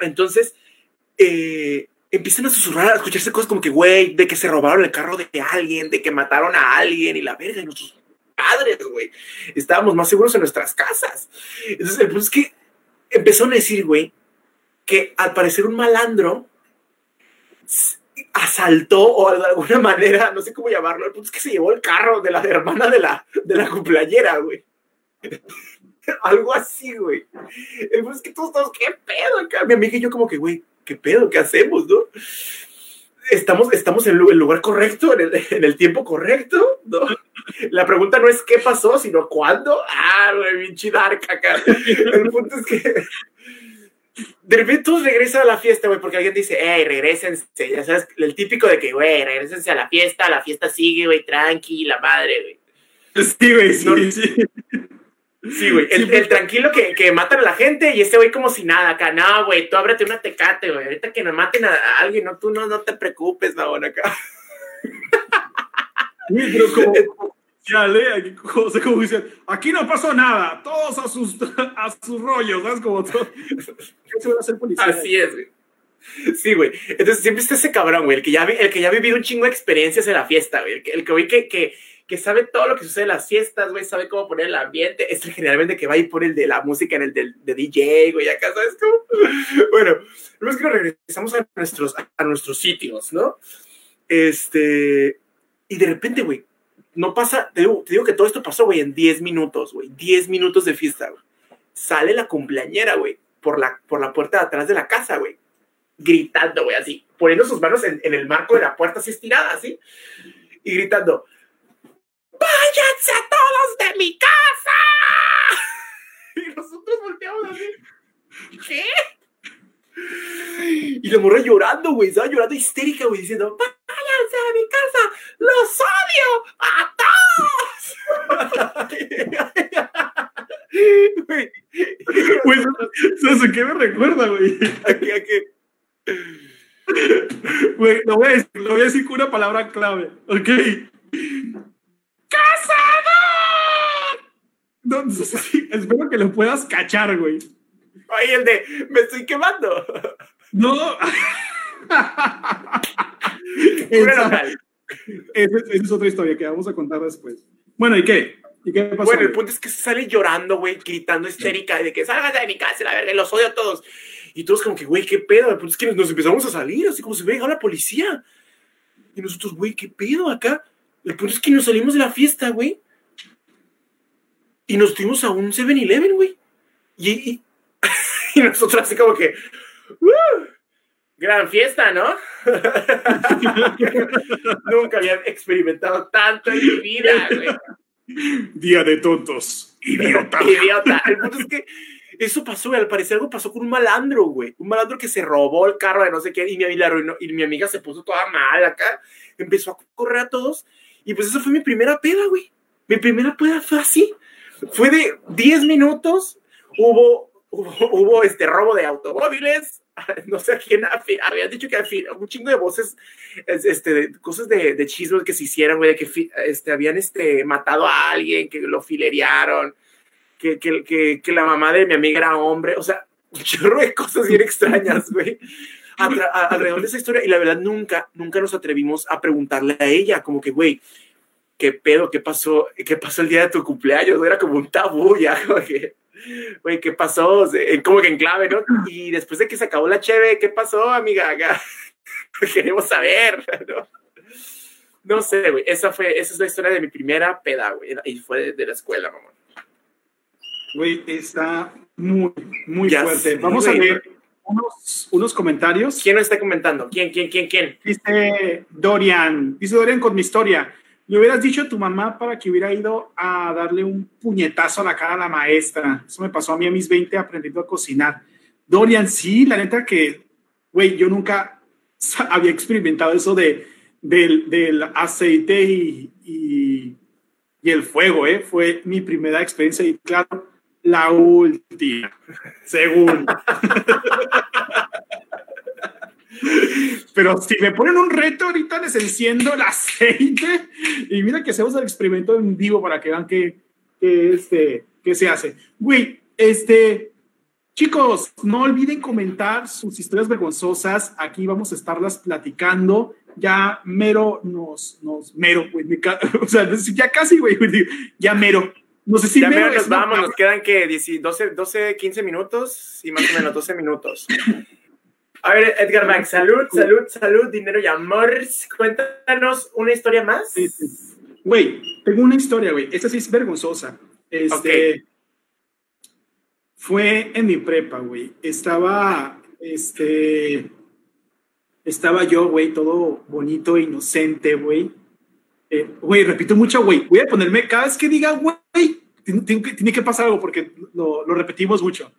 Entonces, eh, empiezan a susurrar, a escucharse cosas como que, güey, de que se robaron el carro de alguien, de que mataron a alguien y la verga, y nosotros, padres, güey, estábamos más seguros en nuestras casas. Entonces, el punto es que empezaron a decir, güey, que al parecer un malandro asaltó o de alguna manera, no sé cómo llamarlo, el punto es que se llevó el carro de la hermana de la, de la cumpleañera, güey. Algo así, güey. El punto es que todos estamos, ¿qué pedo acá? Mi amiga y yo como que, güey, ¿qué pedo? ¿Qué hacemos, no? Estamos, estamos en el lugar correcto, en el, en el tiempo correcto, ¿no? La pregunta no es qué pasó, sino cuándo. Ah, güey, bien dark acá. El punto es que de repente todos regresan a la fiesta, güey, porque alguien dice, hey, regresense, ya sabes, el típico de que, güey, regresense a la fiesta, la fiesta sigue, güey, tranqui, la madre, güey. Sí, güey, sí, sí. Sí, güey, el, el, tranquilo que, que matan a la gente y este güey como si nada acá, no, güey, tú ábrete una tecate, güey, ahorita que nos maten a, alguien, no, tú no, no te preocupes, no, acá. pero como, ya lee, aquí, como dicen, aquí no pasó nada, todos a sus, a sus rollos, ¿sabes? Como todo. se van a hacer policía? Así es, güey. Sí, güey. Entonces siempre está ese cabrón, güey, el que ya, el que ya ha vivido un chingo de experiencias en la fiesta, güey. El que, el que, que, que, que sabe todo lo que sucede en las fiestas, güey, sabe cómo poner el ambiente. Es el generalmente que va ir por el de la música en el de, de DJ, güey, acá, ¿sabes cómo? Bueno, luego es que nos regresamos a nuestros, a nuestros sitios, ¿no? Este. Y de repente, güey, no pasa, te digo, te digo, que todo esto pasó, güey, en 10 minutos, güey, 10 minutos de fiesta, güey. Sale la cumpleañera, güey, por la, por la puerta de atrás de la casa, güey, gritando, güey, así, poniendo sus manos en, en, el marco de la puerta así estirada, así, y gritando, ¡váyanse a todos de mi casa! Y nosotros volteamos así, ¿qué? Y la morra llorando, güey, estaba llorando histérica, güey, diciendo, váyanse a mi casa, los odio a todos. Güey, ¿sabes a qué me recuerda, güey? ¿A qué? ¿A qué? Güey, lo voy, a decir, lo voy a decir con una palabra clave, ¿ok? Espero que lo puedas cachar, güey. Ay, el de, me estoy quemando. No. esa, esa, es otra historia que vamos a contar después. Bueno, ¿y qué? ¿Y qué pasó? Bueno, el punto es que se sale llorando, güey, gritando histérica de que salgas de mi casa, la verga, los odio a todos. Y todos como que, güey, ¿qué pedo? El punto es que nos empezamos a salir, así como se ve, la policía. Y nosotros, güey, ¿qué pedo acá? El punto es que nos salimos de la fiesta, güey. Y nos fuimos a un 7-Eleven, güey. Y, y, y, nosotros así como que... Uh, gran fiesta, ¿no? Nunca había experimentado tanto en mi vida, güey. Día de tontos. Idiota. Idiota. El punto es que eso pasó, güey. Al parecer algo pasó con un malandro, güey. Un malandro que se robó el carro de no sé qué y mi, arruinó, y mi amiga se puso toda mal acá. Empezó a correr a todos. Y pues esa fue mi primera peda, güey. Mi primera peda fue así. Fue de 10 minutos. Hubo, hubo, hubo este robo de automóviles. No sé a quién había dicho que un chingo de voces, este, cosas de, de chismes que se hicieron, güey, de que este, habían este, matado a alguien, que lo filerearon, que, que, que, que la mamá de mi amiga era hombre. O sea, un chorro de cosas bien extrañas, güey. Alrededor de esa historia y la verdad nunca, nunca nos atrevimos a preguntarle a ella, como que, güey, ¿qué pedo? ¿Qué pasó? ¿Qué pasó el día de tu cumpleaños? Era como un tabú ya, güey, ¿qué pasó? Como que en clave, ¿no? Y después de que se acabó la cheve, ¿qué pasó, amiga? Queremos saber, ¿no? No sé, güey, esa fue, esa es la historia de mi primera peda, güey, y fue de, de la escuela, mamá. Güey, está muy, muy ya fuerte. Vamos a ver unos, unos, comentarios. ¿Quién nos está comentando? ¿Quién, quién, quién, quién? Dice Dorian, dice Dorian con mi historia. le hubieras dicho a tu mamá para que hubiera ido a darle un puñetazo a la cara a la maestra. Eso me pasó a mí a mis 20 aprendiendo a cocinar. Dorian, sí, la neta que, güey, yo nunca había experimentado eso de, del, aceite y, y, y, el fuego, ¿eh? Fue mi primera experiencia y claro, la última, según. Pero si me ponen un reto, ahorita les enciendo el aceite y mira que hacemos el experimento en vivo para que vean qué, este, qué se hace. Güey, este, chicos, no olviden comentar sus historias vergonzosas. Aquí vamos a estarlas platicando. Ya mero nos, nos, mero, güey, ya casi, güey, ya mero. No sé si ya mero nos vamos, nos quedan que 12, 12, 15 minutos y más o menos 12 minutos. A ver, Edgar Max, salud, salud, salud, dinero y amor. Cuéntanos una historia más. Güey, tengo una historia, güey. Esta sí es vergonzosa. Este. Fue en mi prepa, güey. Estaba, este. Estaba yo, güey, todo bonito, inocente, güey. Eh, güey, repito mucho, güey. Voy a ponerme cada vez que diga, güey, tiene, que pasar algo porque lo, repetimos mucho.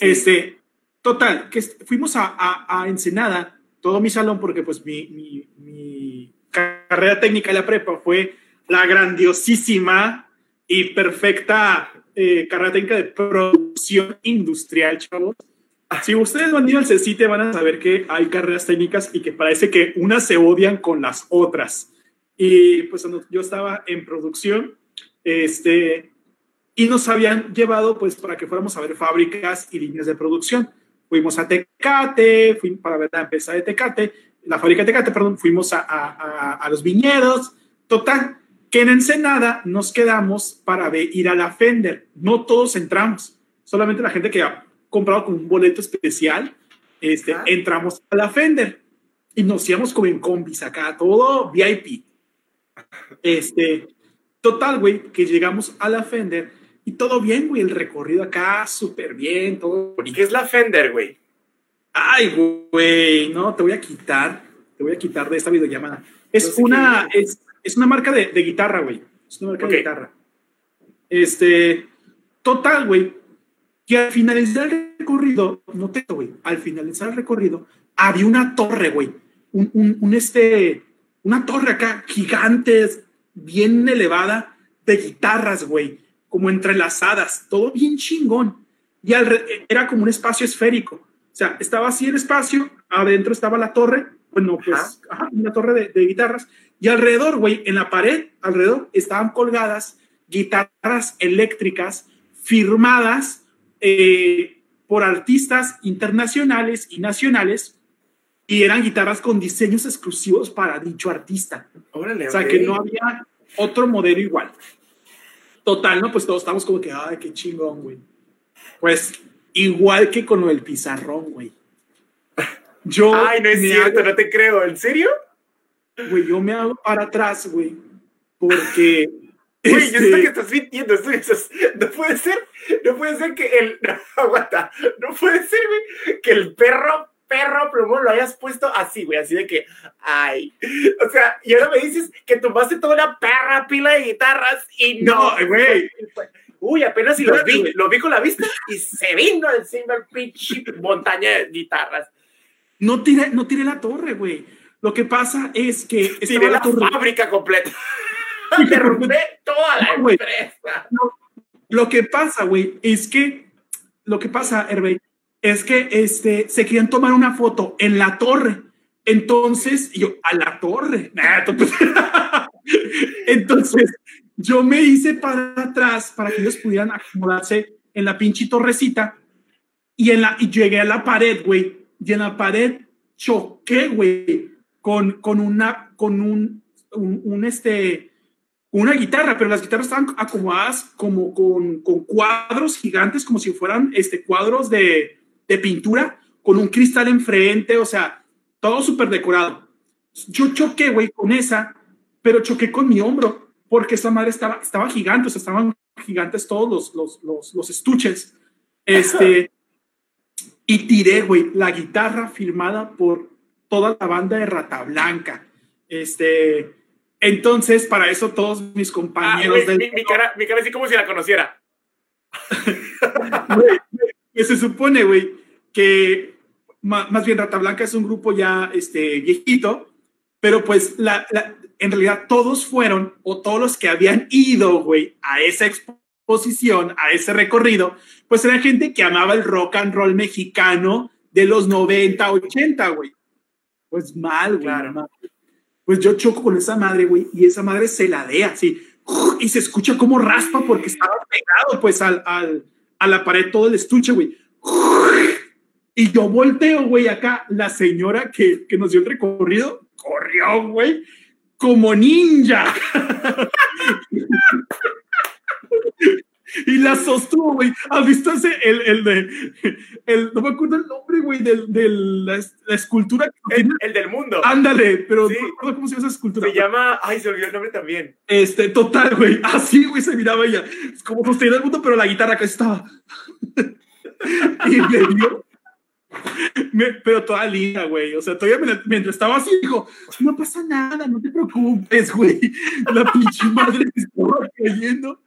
Este, Total, que fuimos a, a, Ensenada, todo mi salón, porque pues mi, mi, mi carrera técnica en la prepa fue la grandiosísima y perfecta eh, carrera técnica de producción industrial, chavos. Si ustedes van a ir al CECITE van a saber que hay carreras técnicas y que parece que unas se odian con las otras. Y pues yo estaba en producción, este, y nos habían llevado pues para que fuéramos a ver fábricas y líneas de producción. Fuimos a Tecate, fuimos para ver la empresa de Tecate, la fábrica de Tecate, perdón, fuimos a, a, a los viñedos. Total, que en Ensenada nos quedamos para ver, ir a la Fender. No todos entramos, solamente la gente que ha comprado con un boleto especial, este, entramos a la Fender y nos íbamos como en combis acá, todo VIP. Este, total, güey, que llegamos a la Fender y todo bien, güey, el recorrido acá, súper bien, todo ¿Y qué es la Fender, güey? Ay, güey, no, te voy a quitar, te voy a quitar de esta videollamada. Es una, es, es, una marca de, de guitarra, güey. Es una marca de guitarra. Este, total, güey, que al finalizar el recorrido, no te, güey, al finalizar el recorrido, había una torre, güey. Un, un, un, este, una torre acá, gigante, bien elevada, de guitarras, güey como entrelazadas, todo bien chingón. Y era como un espacio esférico. O sea, estaba así el espacio, adentro estaba la torre, bueno, pues, una torre de, guitarras. Y alrededor, güey, en la pared, alrededor, estaban colgadas guitarras eléctricas firmadas eh, por artistas internacionales y nacionales y eran guitarras con diseños exclusivos para dicho artista. o sea, que no había otro modelo igual. Total, ¿no? Pues todos estamos como que, ay, qué chingón, güey. Pues igual que con lo del pizarrón, güey. Yo ay, no es cierto, no te creo. ¿En serio? Güey, yo me hago para atrás, güey. Porque. Güey, yo sé este que estás mintiendo. no puede ser, no puede ser que el. No, aguanta. No puede ser, güey, que el perro perro plumón lo hayas puesto así, güey, así de que, ay. O sea, y ahora me dices que tomaste toda una perra pila de guitarras y no, güey. Uy, apenas si los vi, los vi con la vista y se vino encima el pinche montaña de guitarras. No tiré, no tiré la torre, güey. Lo que pasa es que tiré la, fábrica completa. Derrumbé toda la empresa. lo que pasa, güey, es que lo que pasa, Hervé, es que este, se querían tomar una foto en la torre. Entonces, yo, a la torre. Entonces, yo me hice para atrás para que ellos pudieran acomodarse en la pinche torrecita. Y, en la, y llegué a la pared, güey. Y en la pared choqué, güey, con, con una, con un, un, este, una guitarra, pero las guitarras estaban acomodadas como con, con cuadros gigantes, como si fueran este, cuadros de, de pintura con un cristal enfrente, o sea, todo súper decorado. Yo choqué, güey, con esa, pero choqué con mi hombro, porque esa madre estaba, estaba gigante, o sea, estaban gigantes todos los, los, los, los estuches. Este, y tiré, güey, la guitarra firmada por toda la banda de Rata Blanca. Este, Entonces, para eso todos mis Ah, compañeros del... mi, mi cara, mi cara así como si la conociera. Que se supone, güey, que más bien Rata Blanca es un grupo ya este, viejito, pero pues la, la- en realidad todos fueron, o todos los que habían ido, güey, a esa exposición, a ese recorrido, pues era gente que amaba el rock and roll mexicano de los 90, 80, güey. Pues mal, güey. Claro. mal. Pues yo choco con esa madre, güey, y esa madre se ladea, así, y se escucha como raspa porque estaba pegado, pues, al, al, a la pared todo el estuche, güey. Y yo volteo, güey, acá, la señora que, que nos dio el recorrido, corrió, güey, como ninja. y la sostuvo, güey. ¿Has visto ese, el, el de, el, no me acuerdo el nombre, güey, del- de, la, la escultura que El, del mundo. Ándale, pero Sí. no me acuerdo cómo se llama esa escultura. Se llama. Ay, se olvidó el nombre también. Este, total, güey. Así, güey, se miraba ella. Es como sostenía el mundo, pero la guitarra acá estaba. y me dio. me- pero toda linda, güey. O sea, todavía mientras estaba así, dijo: No pasa nada, no te preocupes, güey. La pinche madre se estaba cayendo,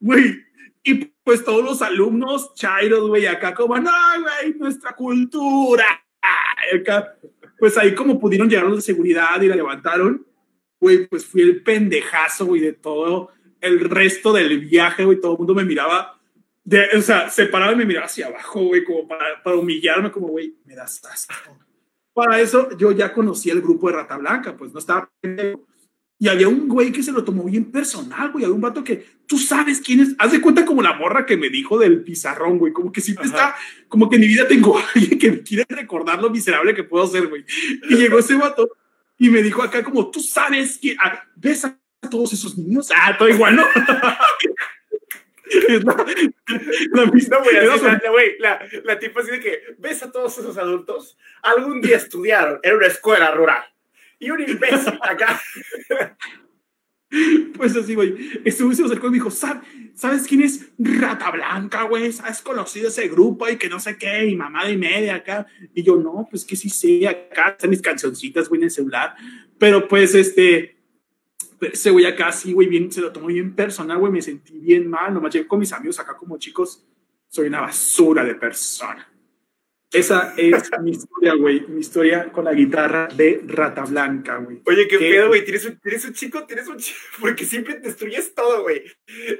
güey. Y pues todos los alumnos chairos, güey, acá como, no, güey, nuestra cultura. Acá, pues ahí como pudieron llegar los de seguridad y la levantaron, güey, pues fui el pendejazo, güey, de todo el resto del viaje, güey, todo el mundo me miraba, de, o sea, se paraba y me miraba hacia abajo, güey, como para, para humillarme, como, güey, me das asco. Para eso yo ya conocí el grupo de Rata Blanca, pues no estaba pendejo. Y había un güey que se lo tomó bien personal, güey. Había un vato que tú sabes quién es. Haz de cuenta como la morra que me dijo del pizarrón, güey. Como que siempre Ajá. está, como que en mi vida tengo alguien que me quiere recordar lo miserable que puedo ser, güey. Y llegó ese vato y me dijo acá como, tú sabes que ah, ves a todos esos niños. Ah, todo igual, ¿no? Es la, la misma- No, güey, su- la, la, la tipa así de que ves a todos esos adultos, algún día estudiaron en una escuela rural. Y un imbécil acá. Pues así, güey. Este se acercó y me dijo, "¿Sab- ¿sabes quién es Rata Blanca, güey? ¿Has conocido ese grupo y que no sé qué? Y mamada y media acá. Y yo, no, pues que sí sé, acá están mis cancioncitas, güey, en el celular. Pero pues, este, ese güey acá sí, güey, bien, se lo tomó bien personal, güey, me sentí bien mal. Nomás llegué con mis amigos acá como chicos, soy una basura de persona. Esa es mi historia, güey, mi historia con la guitarra de Rata Blanca, güey. Oye, qué pedo, güey. ¿Tienes un, tienes un chico, tienes un chico, porque siempre destruyes todo, güey.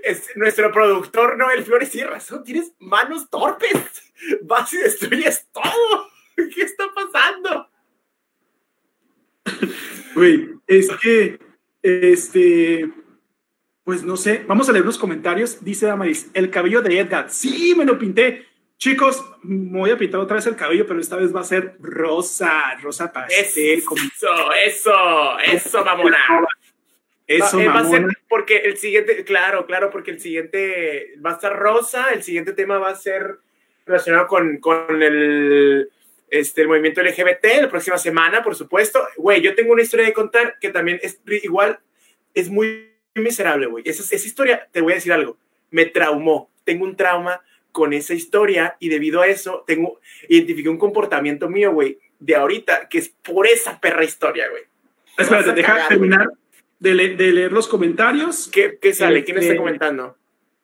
Es, nuestro productor Noel Flores tiene razón, tienes manos torpes. Vas y destruyes todo. ¿Qué está pasando? Güey, es que, este, pues no sé, vamos a leer los comentarios. Dice Damaris, el cabello de Edgar. Sí, me lo pinté. Chicos, me voy a pintar otra vez el cabello, pero esta vez va a ser rosa, rosa pastel. como- Eso, eso, eso, mamona. Eso, Va- eh, va a ser porque el siguiente, claro, claro, porque el siguiente va a estar rosa, el siguiente tema va a ser relacionado con, con el, este, el movimiento LGBT la próxima semana, por supuesto. Güey, yo tengo una historia de contar que también es igual, es muy miserable, güey. Esa, esa historia, te voy a decir algo, me traumó. Tengo un trauma con esa historia y debido a eso tengo, identifiqué un comportamiento mío, güey, de ahorita, que es por esa perra historia, güey. Espérate, deja cagar, terminar de, le- de leer los comentarios. ¿Qué, qué sale? ¿Quién está Este, comentando?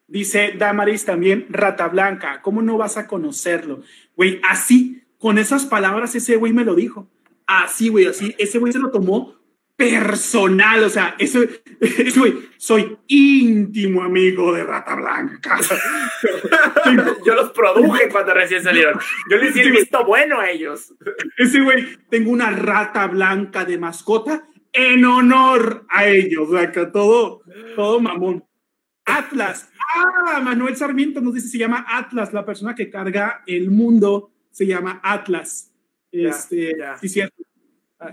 Dice Damaris también, Rata Blanca, ¿cómo no vas a conocerlo? Güey, así, con esas palabras, ese güey me lo dijo. Así, güey, así, ese güey se lo tomó personal, o sea, ese, ese güey, soy íntimo amigo de Rata Blanca. Yo los produje cuando recién salieron. Yo les el visto bueno a ellos. Ese güey, tengo una rata blanca de mascota en honor a ellos, o sea, que todo, todo mamón. Atlas. Ah, Manuel Sarmiento nos dice, se llama Atlas, la persona que carga el mundo se llama Atlas. Este, ya. sí, cierto.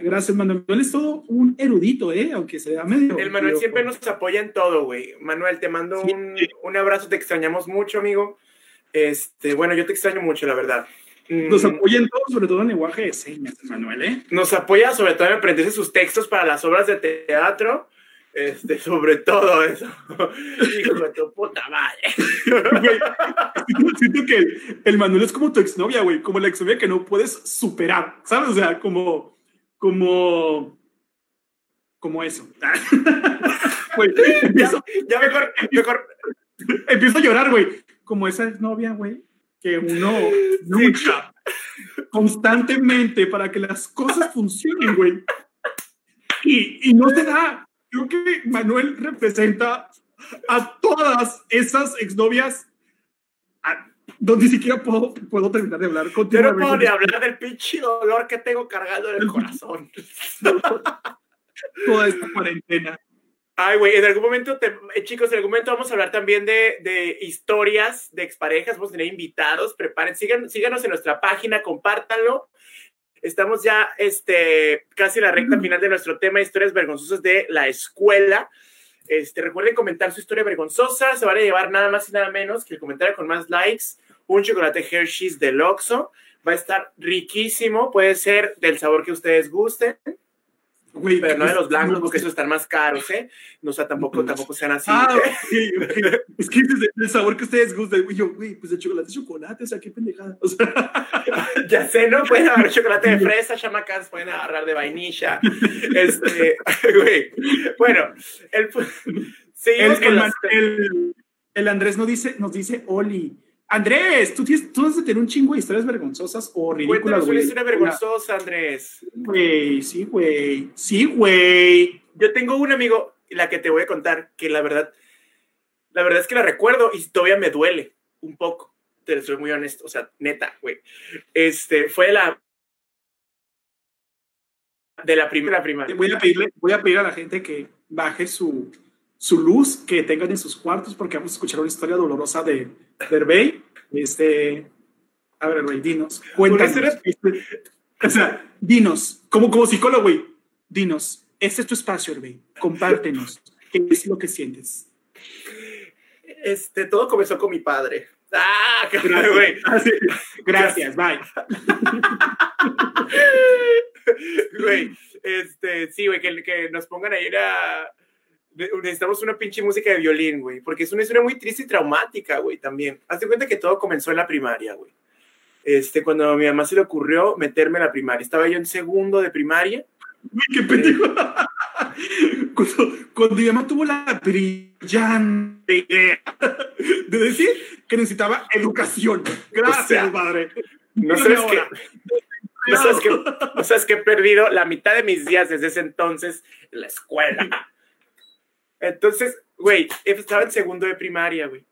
Gracias, Manuel. Manuel es todo un erudito, ¿eh? Aunque sea medio... El Manuel siempre nos apoya en todo, güey. Manuel, te mando Sí. un, un abrazo, te extrañamos mucho, amigo. Este, bueno, yo te extraño mucho, la verdad. Mm, Nos apoya en todo, sobre todo en lenguaje de señas, Manuel, ¿eh? nos apoya sobre todo en aprenderse sus textos para las obras de teatro. Este, sobre todo eso. Hijo de tu puta madre. Güey, siento- siento que el, el Manuel es como tu exnovia, güey, como la exnovia que no puedes superar, ¿sabes? O sea, como, como, como eso. Güey, empiezo, ya, mejor, mejor. Empiezo a llorar, güey. Como esa novia, güey, que uno lucha constantemente para que las cosas funcionen, güey. Y, y no se da. Creo que Manuel representa a todas esas exnovias donde ni siquiera puedo, puedo terminar de hablar. Yo no puedo ni hablar del pinche dolor que tengo cargado en el corazón. Toda esta cuarentena. Ay, güey, en algún momento, eh, chicos, en algún momento vamos a hablar también de, de, historias de exparejas, vamos a tener invitados, preparen, sigan, síganos en nuestra página, compártanlo. Estamos ya este, casi en la recta final de nuestro tema, historias vergonzosas de la escuela. Este, recuerden comentar su historia vergonzosa, se van a llevar nada más y nada menos que el comentario con más likes, un chocolate Hershey's del Oxxo, va a estar riquísimo, puede ser del sabor que ustedes gusten pero no de los blancos, porque esos están más caros, ¿eh? No, o sea, tampoco, tampoco sean así. Ah, Es que es el sabor que ustedes gustan. Yo, güey, pues el chocolate es chocolate, o sea, qué pendejada. O sea... ya sé, ¿no? Pueden agarrar chocolate de fresa, chamacas, pueden agarrar de vainilla. Este, güey. Bueno, el, seguimos el, el, el, Andrés nos dice, nos dice Oli. Andrés, tú, tienes, tú debes de tener un chingo de historias vergonzosas o ridículas, güey. una historia vergonzosa, Andrés. Güey, sí, güey. Sí, güey. Yo tengo un amigo, la que te voy a contar, que la verdad, la verdad es que la recuerdo y todavía me duele un poco. Te soy muy honesto, o sea, neta, güey. Este, fue la de la primera primaria. Voy a pedirle, voy a pedir a la gente que baje su, su luz que tengan en sus cuartos porque vamos a escuchar una historia dolorosa de Herbey. Este, a ver, Herbey, dinos, cuéntanos. Este, o sea, dinos, como, como psicólogo, güey, dinos, este es tu espacio, Herbey, compártenos, ¿qué es lo que sientes? Este, todo comenzó con mi padre. Ah, güey. Ah, Gracias, bye. Güey, este, sí, güey, que, que nos pongan a ir a necesitamos una pinche música de violín, güey, porque es una historia muy triste y traumática, güey, también. Hazte cuenta que todo comenzó en la primaria, güey. Este, cuando a mi mamá se le ocurrió meterme a la primaria. Estaba yo en segundo de primaria. Uy, qué pendejo. cuando, cuando, mi mamá tuvo la brillante idea de decir que necesitaba educación. Gracias, padre. No sabes que... No sabes, que, no sabes que he perdido la mitad de mis días desde ese entonces en la escuela. Entonces, güey, estaba en segundo de primaria, güey.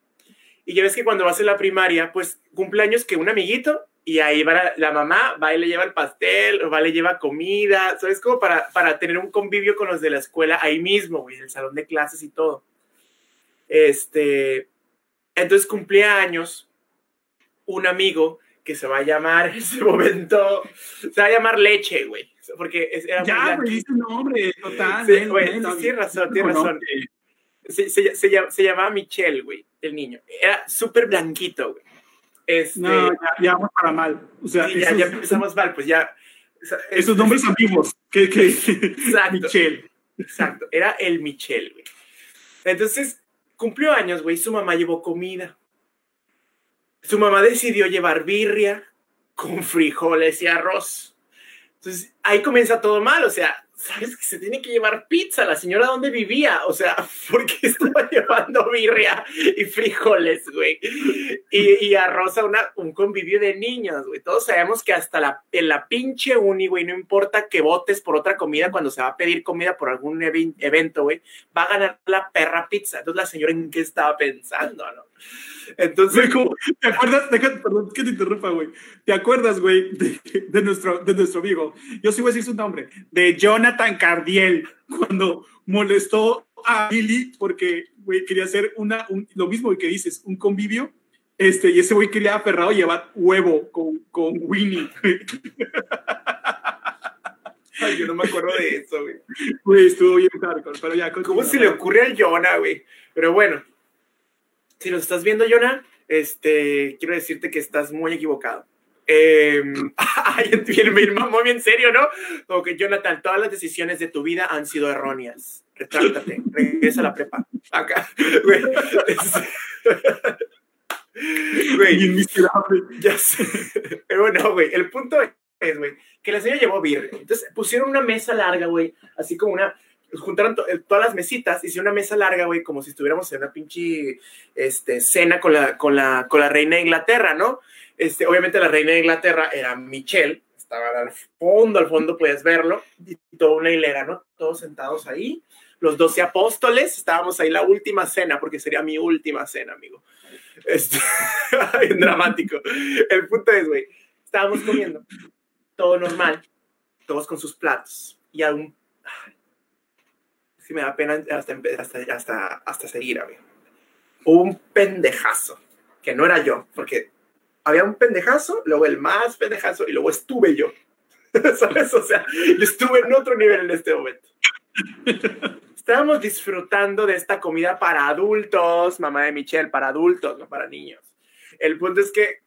Y ya ves que cuando vas en la primaria, pues cumpleaños que un amiguito y ahí va la, mamá, va y le lleva el pastel, o va y le lleva comida, ¿sabes? Como para, para tener un convivio con los de la escuela ahí mismo, güey, en el salón de clases y todo. Este, entonces cumpleaños, un amigo que se va a llamar en ese momento, se va a llamar Leche, güey porque era ya, muy dice un nombre, total. Sí, güey, tienes razón, tienes razón. Se, se, se, llamaba Michelle, güey, el niño. Era súper blanquito, güey. Este, no, ya, vamos para mal. O sea, ya, ya, empezamos mal, pues ya. esos nombres ambiguos. Que, que, exacto. Michelle. Exacto, era el Michelle, güey. Entonces, cumplió años, güey, su mamá llevó comida. Su mamá decidió llevar birria con frijoles y arroz. Entonces, ahí comienza todo mal, o sea, ¿sabes que se tiene que llevar pizza? La señora dónde vivía, o sea, ¿por qué estaba llevando birria y frijoles, güey? Y, y arroz a una, un convivio de niños, güey. Todos sabemos que hasta la, en la pinche uni, güey, no importa que votes por otra comida cuando se va a pedir comida por algún evento, güey, va a ganar la perra pizza. Entonces, la señora en qué estaba pensando, ¿no? Entonces, ¿te acuerdas? perdón que te interrumpa, güey. ¿Te acuerdas, güey, de, nuestro, de nuestro amigo? Yo sí voy a decir su nombre, de Jonathan Cardiel, cuando molestó a Billy porque, güey, quería hacer una, lo mismo que dices, un convivio. Este, y ese güey quería aferrado llevar huevo con, con Winnie. Ay, yo no me acuerdo de eso, güey. Güey, estuvo bien hardcore, pero ya. ¿Cómo se le ocurre al Jonah, güey? Pero bueno, si nos estás viendo, Jonah, este, quiero decirte que estás muy equivocado. Eh, ay, muy bien serio, ¿no? Como que, Jonathan, todas las decisiones de tu vida han sido erróneas. Retráctate, regresa a la prepa. Acá, güey. Güey, ya sé. Pero bueno, güey, el punto es, güey, que la señora llevó birria. Entonces pusieron una mesa larga, güey, así como una juntaron to- todas las mesitas, hicieron una mesa larga, güey, como si estuviéramos en una pinche este, cena con la, con, la, con la reina de Inglaterra, ¿no? Este, obviamente la reina de Inglaterra era Michelle, estaba al fondo, al fondo puedes verlo, y toda una hilera, ¿no? Todos sentados ahí, los doce apóstoles, estábamos ahí la última cena, porque sería mi última cena, amigo. Este, dramático. El punto es, güey, estábamos comiendo, todo normal, todos con sus platos, y aún, sí me da pena hasta, hasta, hasta, hasta seguir. Hubo un pendejazo, que no era yo, porque había un pendejazo, luego el más pendejazo, y luego estuve yo. ¿Sabes? O sea, estuve en otro nivel en este momento. Estábamos disfrutando de esta comida para adultos, mamá de Michelle, para adultos, no para niños. El punto es que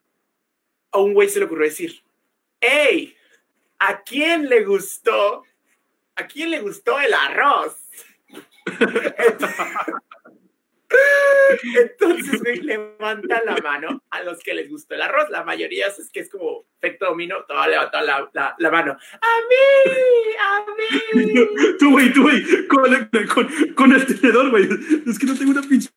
a un güey se le ocurrió decir, hey, ¿a quién le gustó? ¿A quién le gustó el arroz? Entonces, güey, levanta la mano a los que les gustó el arroz. La mayoría es que es como efecto dominó, todo levantó la, la, la mano. ¡A mí! ¡A mí! Tú, güey, tú, güey, con, el- con, con el tenedor, güey. Es que no tengo una pinche.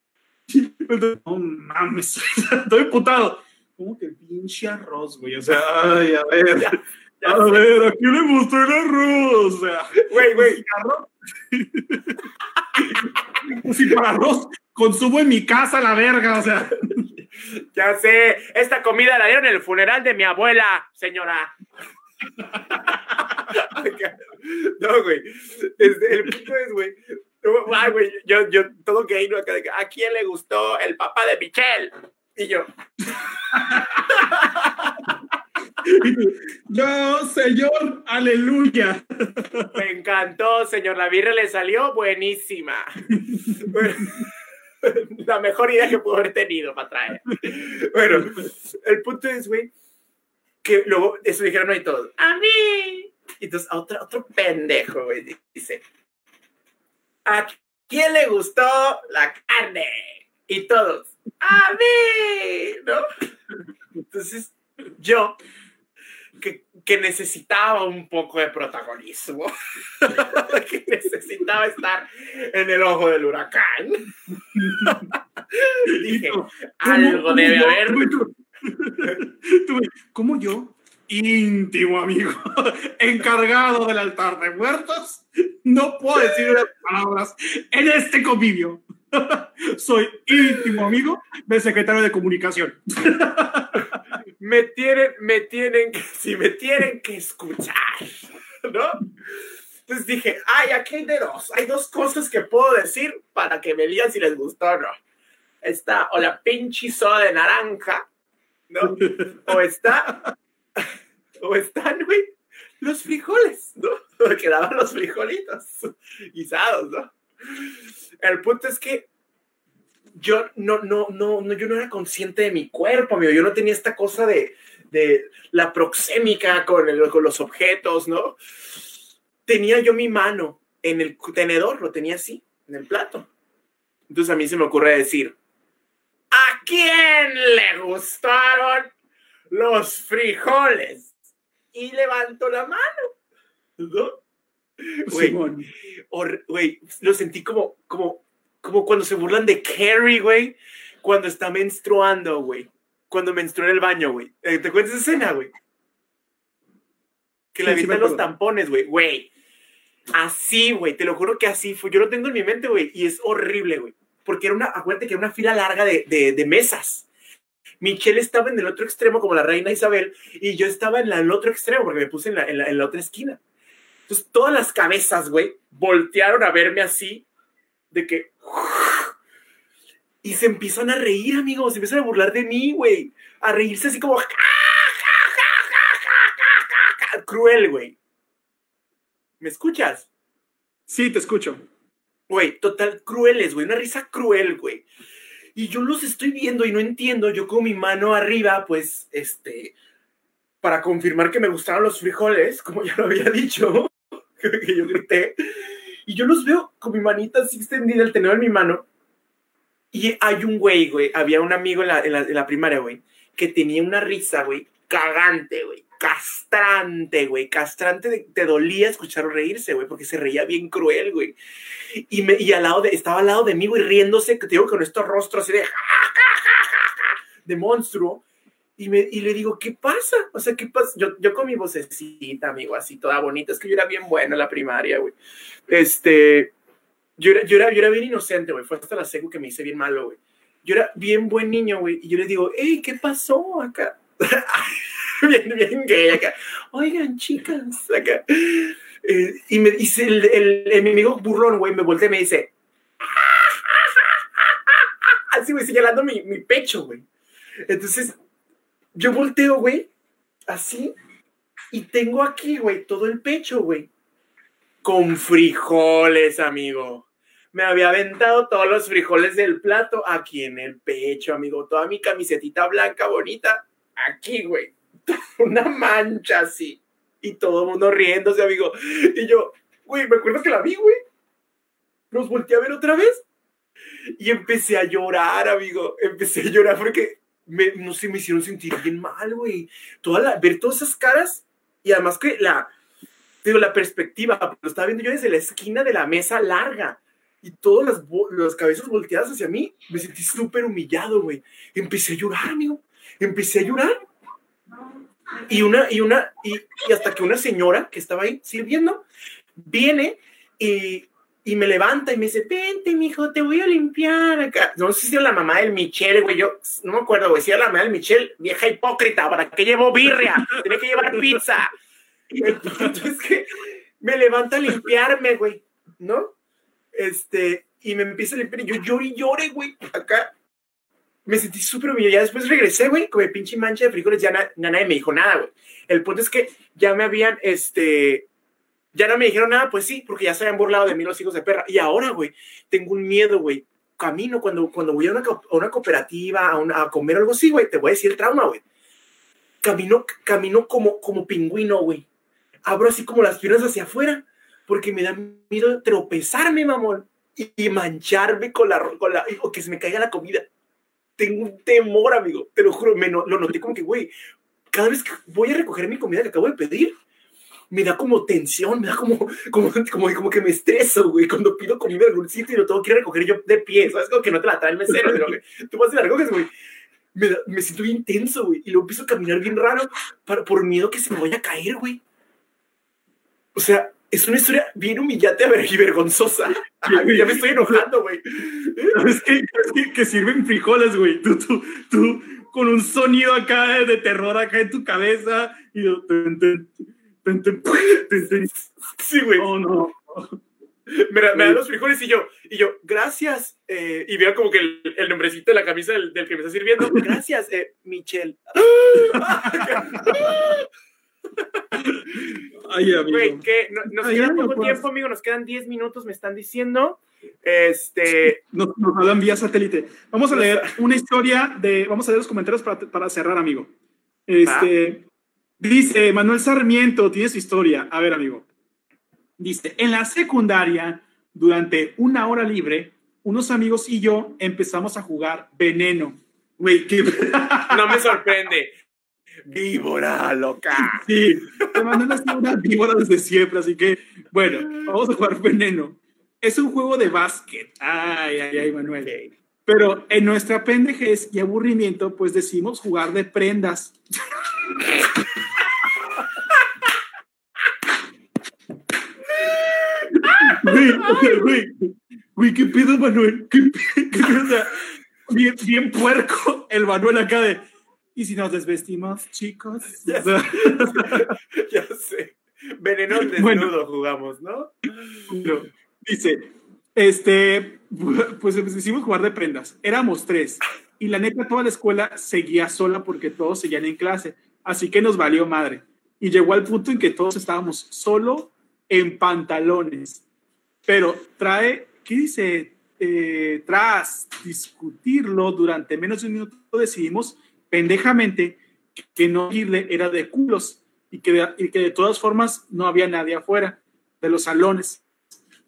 No mames, estoy putado. ¿Cómo que pinche arroz, güey? O sea, ay, a ver. A ver, ¿a quién le gustó el arroz? O sea, Güey, güey, arroz. Si para arroz consumo en mi casa la verga, o sea. ya sé. Esta comida la dieron en el funeral de mi abuela, señora. No, güey. El punto es, güey. Ay, güey, yo, yo, todo gay, ¿no? ¿A quién le gustó el papá de Michelle? Y yo, Yo, señor, aleluya. me encantó, señor. La birra le salió buenísima. Bueno, la mejor idea que pudo haber tenido para traer. Bueno, el punto es, güey, que luego eso dijeron ahí todos, a mí. Y entonces a otro, otro pendejo, güey, dice, ¿a quién le gustó la carne? Y todos, a mí, ¿no? Entonces, yo, que, que necesitaba un poco de protagonismo, que necesitaba estar en el ojo del huracán, dije, algo debe yo? haber. ¿Cómo yo, íntimo amigo, encargado del altar de muertos, no puedo decir unas palabras en este convivio? Soy íntimo amigo del secretario de comunicación. me tienen, me tienen, que- si me tienen que escuchar, ¿no? Entonces dije, ay, aquí hay de dos, hay dos cosas que puedo decir para que me digan si les gustó o no. Está o la pinche soda de naranja, ¿no? O está, o están, güey, los frijoles, ¿no? Porque daban los frijolitos guisados, ¿no? El punto es que yo no, no, no, no, yo no era consciente de mi cuerpo, amigo. Yo no tenía esta cosa de, de la proxémica con, el- con los objetos, ¿no? Tenía yo mi mano en el tenedor, lo tenía así, en el plato. Entonces a mí se me ocurre decir, ¿a quién le gustaron los frijoles? Y levanto la mano, ¿no? Güey, Simón. hor- güey, lo sentí como, como, como cuando se burlan de Carrie, güey, cuando está menstruando, güey. Cuando menstrua en el baño, güey. Eh, ¿Te acuerdas esa escena, güey? Que le Sí, sí me avientan los tampones, güey. Güey. Así, güey. Te lo juro que así fue. Yo lo tengo en mi mente, güey. Y es horrible, güey. Porque era una, acuérdate que era una fila larga de, de, de mesas. Michelle estaba en el otro extremo, como la reina Isabel, y yo estaba en la- en el otro extremo, porque me puse en la, en la- en la otra esquina. Entonces, todas las cabezas, güey, voltearon a verme así, de que. Y se empiezan a reír, amigos, se empiezan a burlar de mí, güey. A reírse así como. Cruel, güey. ¿Me escuchas? Sí, te escucho. Güey, total, crueles, güey. Una risa cruel, güey. Y yo los estoy viendo y no entiendo. Yo con mi mano arriba, pues, este, para confirmar que me gustaron los frijoles, como ya lo había dicho, que yo grité. Y yo los veo con mi manita así extendida, el tenedor en mi mano. Y hay un güey, güey, había un amigo en la, en la, en la primaria, güey, que tenía una risa, güey, cagante, güey. castrante, güey, castrante, te dolía escucharlo reírse, güey, porque se reía bien cruel, güey. Y, me, y al lado de, estaba al lado de mí, güey, riéndose, te digo, con estos rostros así de, de monstruo. Y, me, y le digo, ¿qué pasa? O sea, ¿qué pasa? Yo, yo con mi vocecita, amigo, así toda bonita, es que yo era bien bueno en la primaria, güey. Este, yo era, yo era, yo era bien inocente, güey, fue hasta la secu que me hice bien malo, güey. Yo era bien buen niño, güey, y yo le digo, hey, ¿qué pasó acá? bien, bien gay acá. Oigan, chicas, acá. Eh, y me dice el, el, el, mi amigo burrón, güey, me voltea y me dice, así, güey, señalando mi, mi pecho, güey. Entonces, yo volteo, güey, así, y tengo aquí, güey, todo el pecho, güey, con frijoles, amigo. Me había aventado todos los frijoles del plato aquí en el pecho, amigo. Toda mi camisetita blanca bonita, aquí, güey. Una mancha así. Y todo el mundo riéndose, amigo. Y yo, güey, me acuerdo que la vi, güey. Los volteé a ver otra vez. Y empecé a llorar, amigo. Empecé a llorar porque me, no sé, me hicieron sentir bien mal, güey. Toda la, ver todas esas caras y además que la, digo, la perspectiva, lo estaba viendo yo desde la esquina de la mesa larga y todas las, las cabezas volteadas hacia mí, me sentí súper humillado, güey. Empecé a llorar, amigo. Empecé a llorar. Y una, y una, y, y hasta que una señora que estaba ahí sirviendo viene y y me levanta y me dice, vente, mijo, te voy a limpiar acá. No sé si era la mamá del Michelle, güey, yo no me acuerdo, güey, si era la mamá del Michelle, vieja hipócrita, ¿para qué llevó birria? Tenía que llevar pizza. Entonces, que me levanta a limpiarme, güey, ¿no? Este, y me empieza a limpiar y yo lloré y lloré, güey, acá. Me sentí súper humillado. Ya después regresé, güey, con mi pinche mancha de frijoles, ya nadie me dijo nada, güey. El punto es que ya me habían, este, ya no me dijeron nada, pues sí, porque ya se habían burlado de mí los hijos de perra. Y ahora, güey, tengo un miedo, güey. Camino cuando, cuando voy a una, cooperativa, a, comer algo así, güey, te voy a decir el trauma, güey. Camino, camino como, como pingüino, güey. Abro así como las piernas hacia afuera, porque me da miedo tropezarme, mamón, y, mancharme con la, con la, o que se me caiga la comida. Tengo un temor, amigo, te lo juro, me lo noté como que, güey, cada vez que voy a recoger mi comida que acabo de pedir, me da como tensión, me da como, como, como, como que me estreso, güey, cuando pido comida en algún sitio y lo tengo que ir a recoger yo de pie, ¿sabes? Como que no te la trae el mesero, pero tú vas y la recoges, güey. Me, da, me siento bien tenso, güey, y luego empiezo a caminar bien raro para, por miedo que se me vaya a caer, güey. O sea, es una historia bien humillante y vergonzosa. Ay, ya me estoy enojando, güey. Es que, es que, que sirven frijoles, güey. Tú, tú, tú, con un sonido acá de terror acá en tu cabeza y... Sí, güey. Oh, no. Me, me dan los frijoles y yo, y yo, gracias. Eh, y veo como que el, el, nombrecito de la camisa del, del, que me está sirviendo. Gracias, eh, Michelle. Ay, amigo. Güey, que no, nos Ay, queda poco pues. tiempo, amigo. Nos quedan 10 minutos, me están diciendo. Este. Nos, nos hablan vía satélite. Vamos a leer una historia de. Vamos a leer los comentarios para, para cerrar, amigo. Este. ¿Ah? Dice Manuel Sarmiento, tiene su historia. A ver, amigo. Dice, en la secundaria, durante una hora libre, unos amigos y yo empezamos a jugar veneno. Güey. No me sorprende. Víbora, loca. Sí, Manuel es una víbora desde siempre, así que, bueno, vamos a jugar veneno. Es un juego de básquet. Ay, ay, ay, Manuel. Pero en nuestra pendejez y aburrimiento, pues decimos jugar de prendas. Güey, güey, güey, ¿qué pedo, Manuel? ¿Qué, o sea, bien, bien puerco el Manuel acá de. ¿Y si nos desvestimos, chicos? Ya, o sea, ya sé. Veneno desnudo bueno, jugamos, ¿no? no. Dice, este, pues decidimos jugar de prendas. Éramos tres. Y la neta, toda la escuela seguía sola porque todos seguían en clase. Así que nos valió madre. Y llegó al punto en que todos estábamos solo en pantalones. Pero trae, ¿qué dice? Eh, tras discutirlo durante menos de un minuto, decidimos pendejamente que no irle era de culos y que y que de todas formas no había nadie afuera de los salones.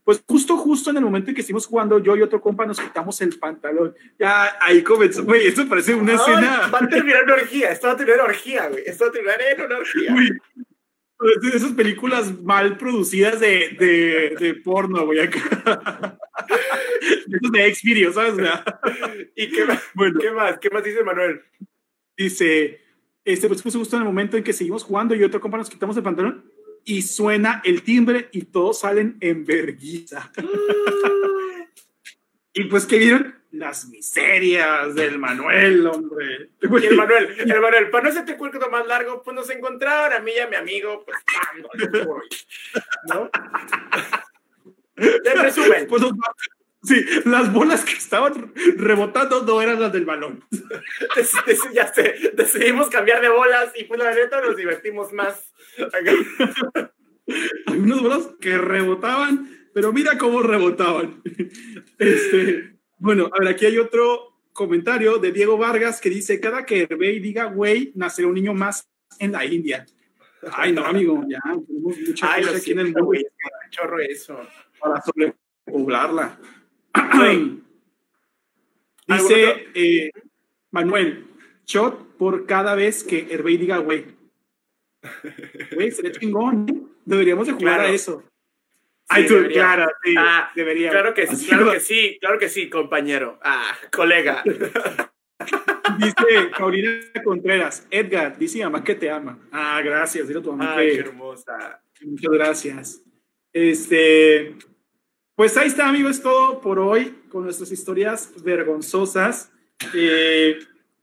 Pues justo, justo en el momento en que estuvimos jugando, yo y otro compa nos quitamos el pantalón. Ya ahí comenzó, güey, esto parece una Ay, escena. Va a terminar en orgía, esto va a terminar orgía, güey. Esto va a terminar en una orgía. Güey, de esas películas mal producidas de, de, de porno, güey, acá. Esos de X-Video, ¿sabes? O sea, ¿Y qué más? bueno, ¿Qué más? ¿Qué más dice Manuel? dice, este, pues justo, justo en el momento en que seguimos jugando y otro compa nos quitamos el pantalón y suena el timbre y todos salen en vergüenza. y pues, ¿qué vieron? Las miserias del Manuel, hombre. Y el Manuel, el Manuel, para no hacerte el cuento más largo, pues nos encontraron a mí y a mi amigo, pues. ¿no? En resumen, Pues, sí, las bolas que estaban rebotando no eran las del balón. ya sé, decidimos cambiar de bolas y pues la neta nos divertimos más. Hay unas bolas que rebotaban, pero mira cómo rebotaban. Este, bueno, a ver, aquí hay otro comentario de Diego Vargas que dice, cada que Hervey diga güey, nacerá un niño más en la India. Ay, no, amigo, ya, tenemos mucha Ay, gente aquí en el mundo chorro eso. para sobrepoblarla. Güey. ¿Algún Dice eh, Manuel, shot por cada vez que Hervey diga güey. Güey, sería chingón. ¿eh? Deberíamos de jugar Claro. a eso. Sí, tú, claro, sí, Ah, debería. Claro que Así claro va. que sí, claro que sí, compañero. Ah, colega. Dice Paulina Contreras, Edgar, dice mamá que te ama. Ah, gracias, dile a tu mamá Ay, qué hermosa. muchas gracias. Este, pues ahí está, amigos, todo por hoy con nuestras historias vergonzosas. Eh,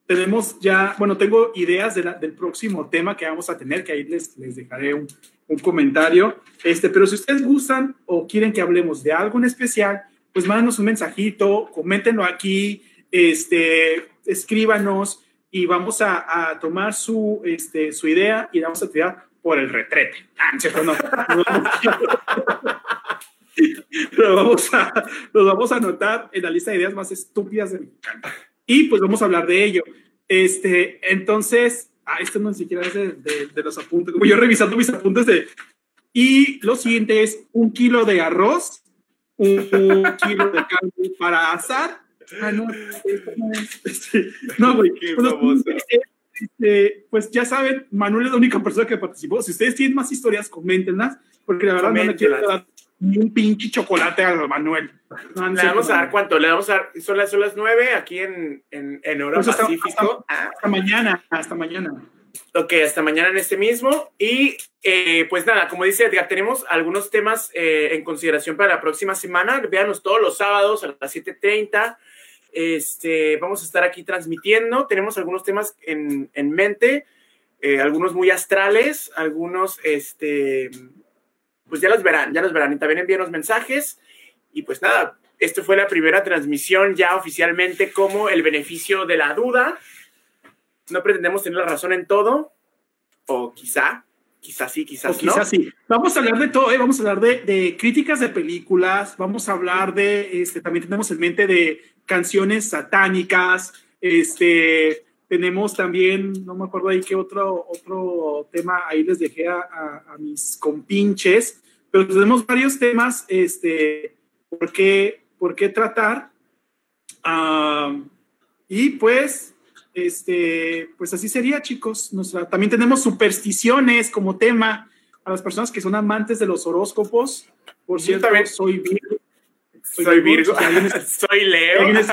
tenemos ya, bueno, tengo ideas de la- del próximo tema que vamos a tener, que ahí les, les dejaré un, un comentario. Este, pero si ustedes gustan o quieren que hablemos de algo en especial, pues mándanos un mensajito, coméntenlo aquí, este, escríbanos y vamos a, a tomar su, este, su idea y la vamos a tirar por el retrete. Ah, no cierto, no. Lo vamos a, los vamos a anotar en la lista de ideas más estúpidas de mexicano. Y pues vamos a hablar de ello. Este, entonces, ah, esto no ni siquiera es de, de- de los apuntes. Voy yo revisando mis apuntes de. Y lo siguiente es un kilo de arroz, un, kilo de carne para asar. Ah, no, no este, no, güey. Famoso. este, pues ya saben, Manuel es la única persona que participó. Si ustedes tienen más historias, coméntenlas, porque la verdad no le quiero ni un pinche chocolate a Manuel. No, Le vamos a cómo. dar cuánto, le vamos a dar, son las, son las nueve aquí en, en, en hora Pues hasta- Pacífico. Ah, Hasta mañana, hasta mañana. Ok, hasta mañana en este mismo. Y eh, pues nada, como dice Edgar, tenemos algunos temas eh, en consideración para la próxima semana. Véanos todos los sábados a las 7.30. Este, vamos a estar aquí transmitiendo. Tenemos algunos temas en, en mente, eh, algunos muy astrales, algunos, este, pues ya los verán, ya los verán. Y también envíenos mensajes. Y pues nada, esto fue la primera transmisión ya oficialmente como el beneficio de la duda. No pretendemos tener la razón en todo, o quizá, quizá sí, quizás O quizás no. sí. Vamos a hablar de todo, ¿eh? vamos a hablar de, de críticas de películas, vamos a hablar de, este, también tenemos en mente de canciones satánicas, este, tenemos también, no me acuerdo ahí qué otro, otro tema, ahí les dejé a, a- a mis compinches, pero tenemos varios temas, este, por qué, por qué tratar. Ah, y pues, este, pues así sería, chicos. Nuestra, también tenemos supersticiones como tema a las personas que son amantes de los horóscopos. Por cierto, soy Virgo. Soy Virgo, Si alguien es- soy si Leo. alguien es,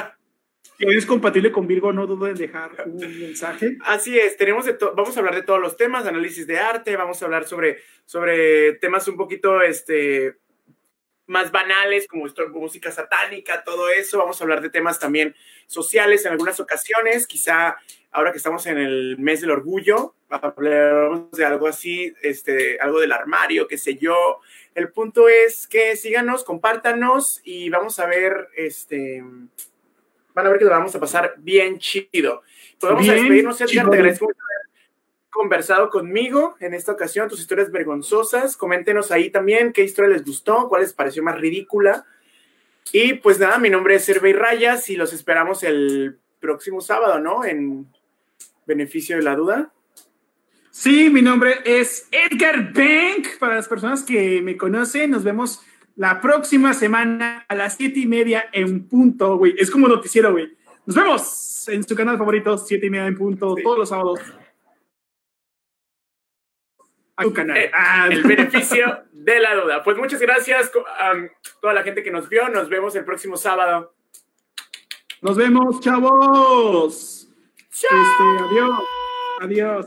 alguien es compatible con Virgo, no duden en dejar un mensaje. Así es, tenemos de vamos a hablar de todos los temas, análisis de arte, vamos a hablar sobre, sobre temas un poquito este, más banales, como música satánica, todo eso. Vamos a hablar de temas también sociales en algunas ocasiones, quizá ahora que estamos en el mes del orgullo, hablamos de algo así, este, algo del armario, qué sé yo. El punto es que síganos, compártanos y vamos a ver, este, van a ver que lo vamos a pasar bien chido. Podemos Bien despedirnos, Edgar, te agradezco mucho haber conversado conmigo en esta ocasión, tus historias vergonzosas. Coméntenos ahí también qué historia les gustó, cuál les pareció más ridícula. Y pues nada, mi nombre es Hervey Rayas y los esperamos el próximo sábado, ¿no? En beneficio de la duda. Sí, mi nombre es Edgar Bank. Para las personas que me conocen, nos vemos la próxima semana a las siete y media en punto, güey. Es como noticiero, güey. Nos vemos en su canal favorito, siete y media en punto, todos los sábados. A su canal. Eh, Ah, el beneficio de la duda. Pues muchas gracias a toda la gente que nos vio. Nos vemos el próximo sábado. Nos vemos, chavos. Este, adiós. Adiós.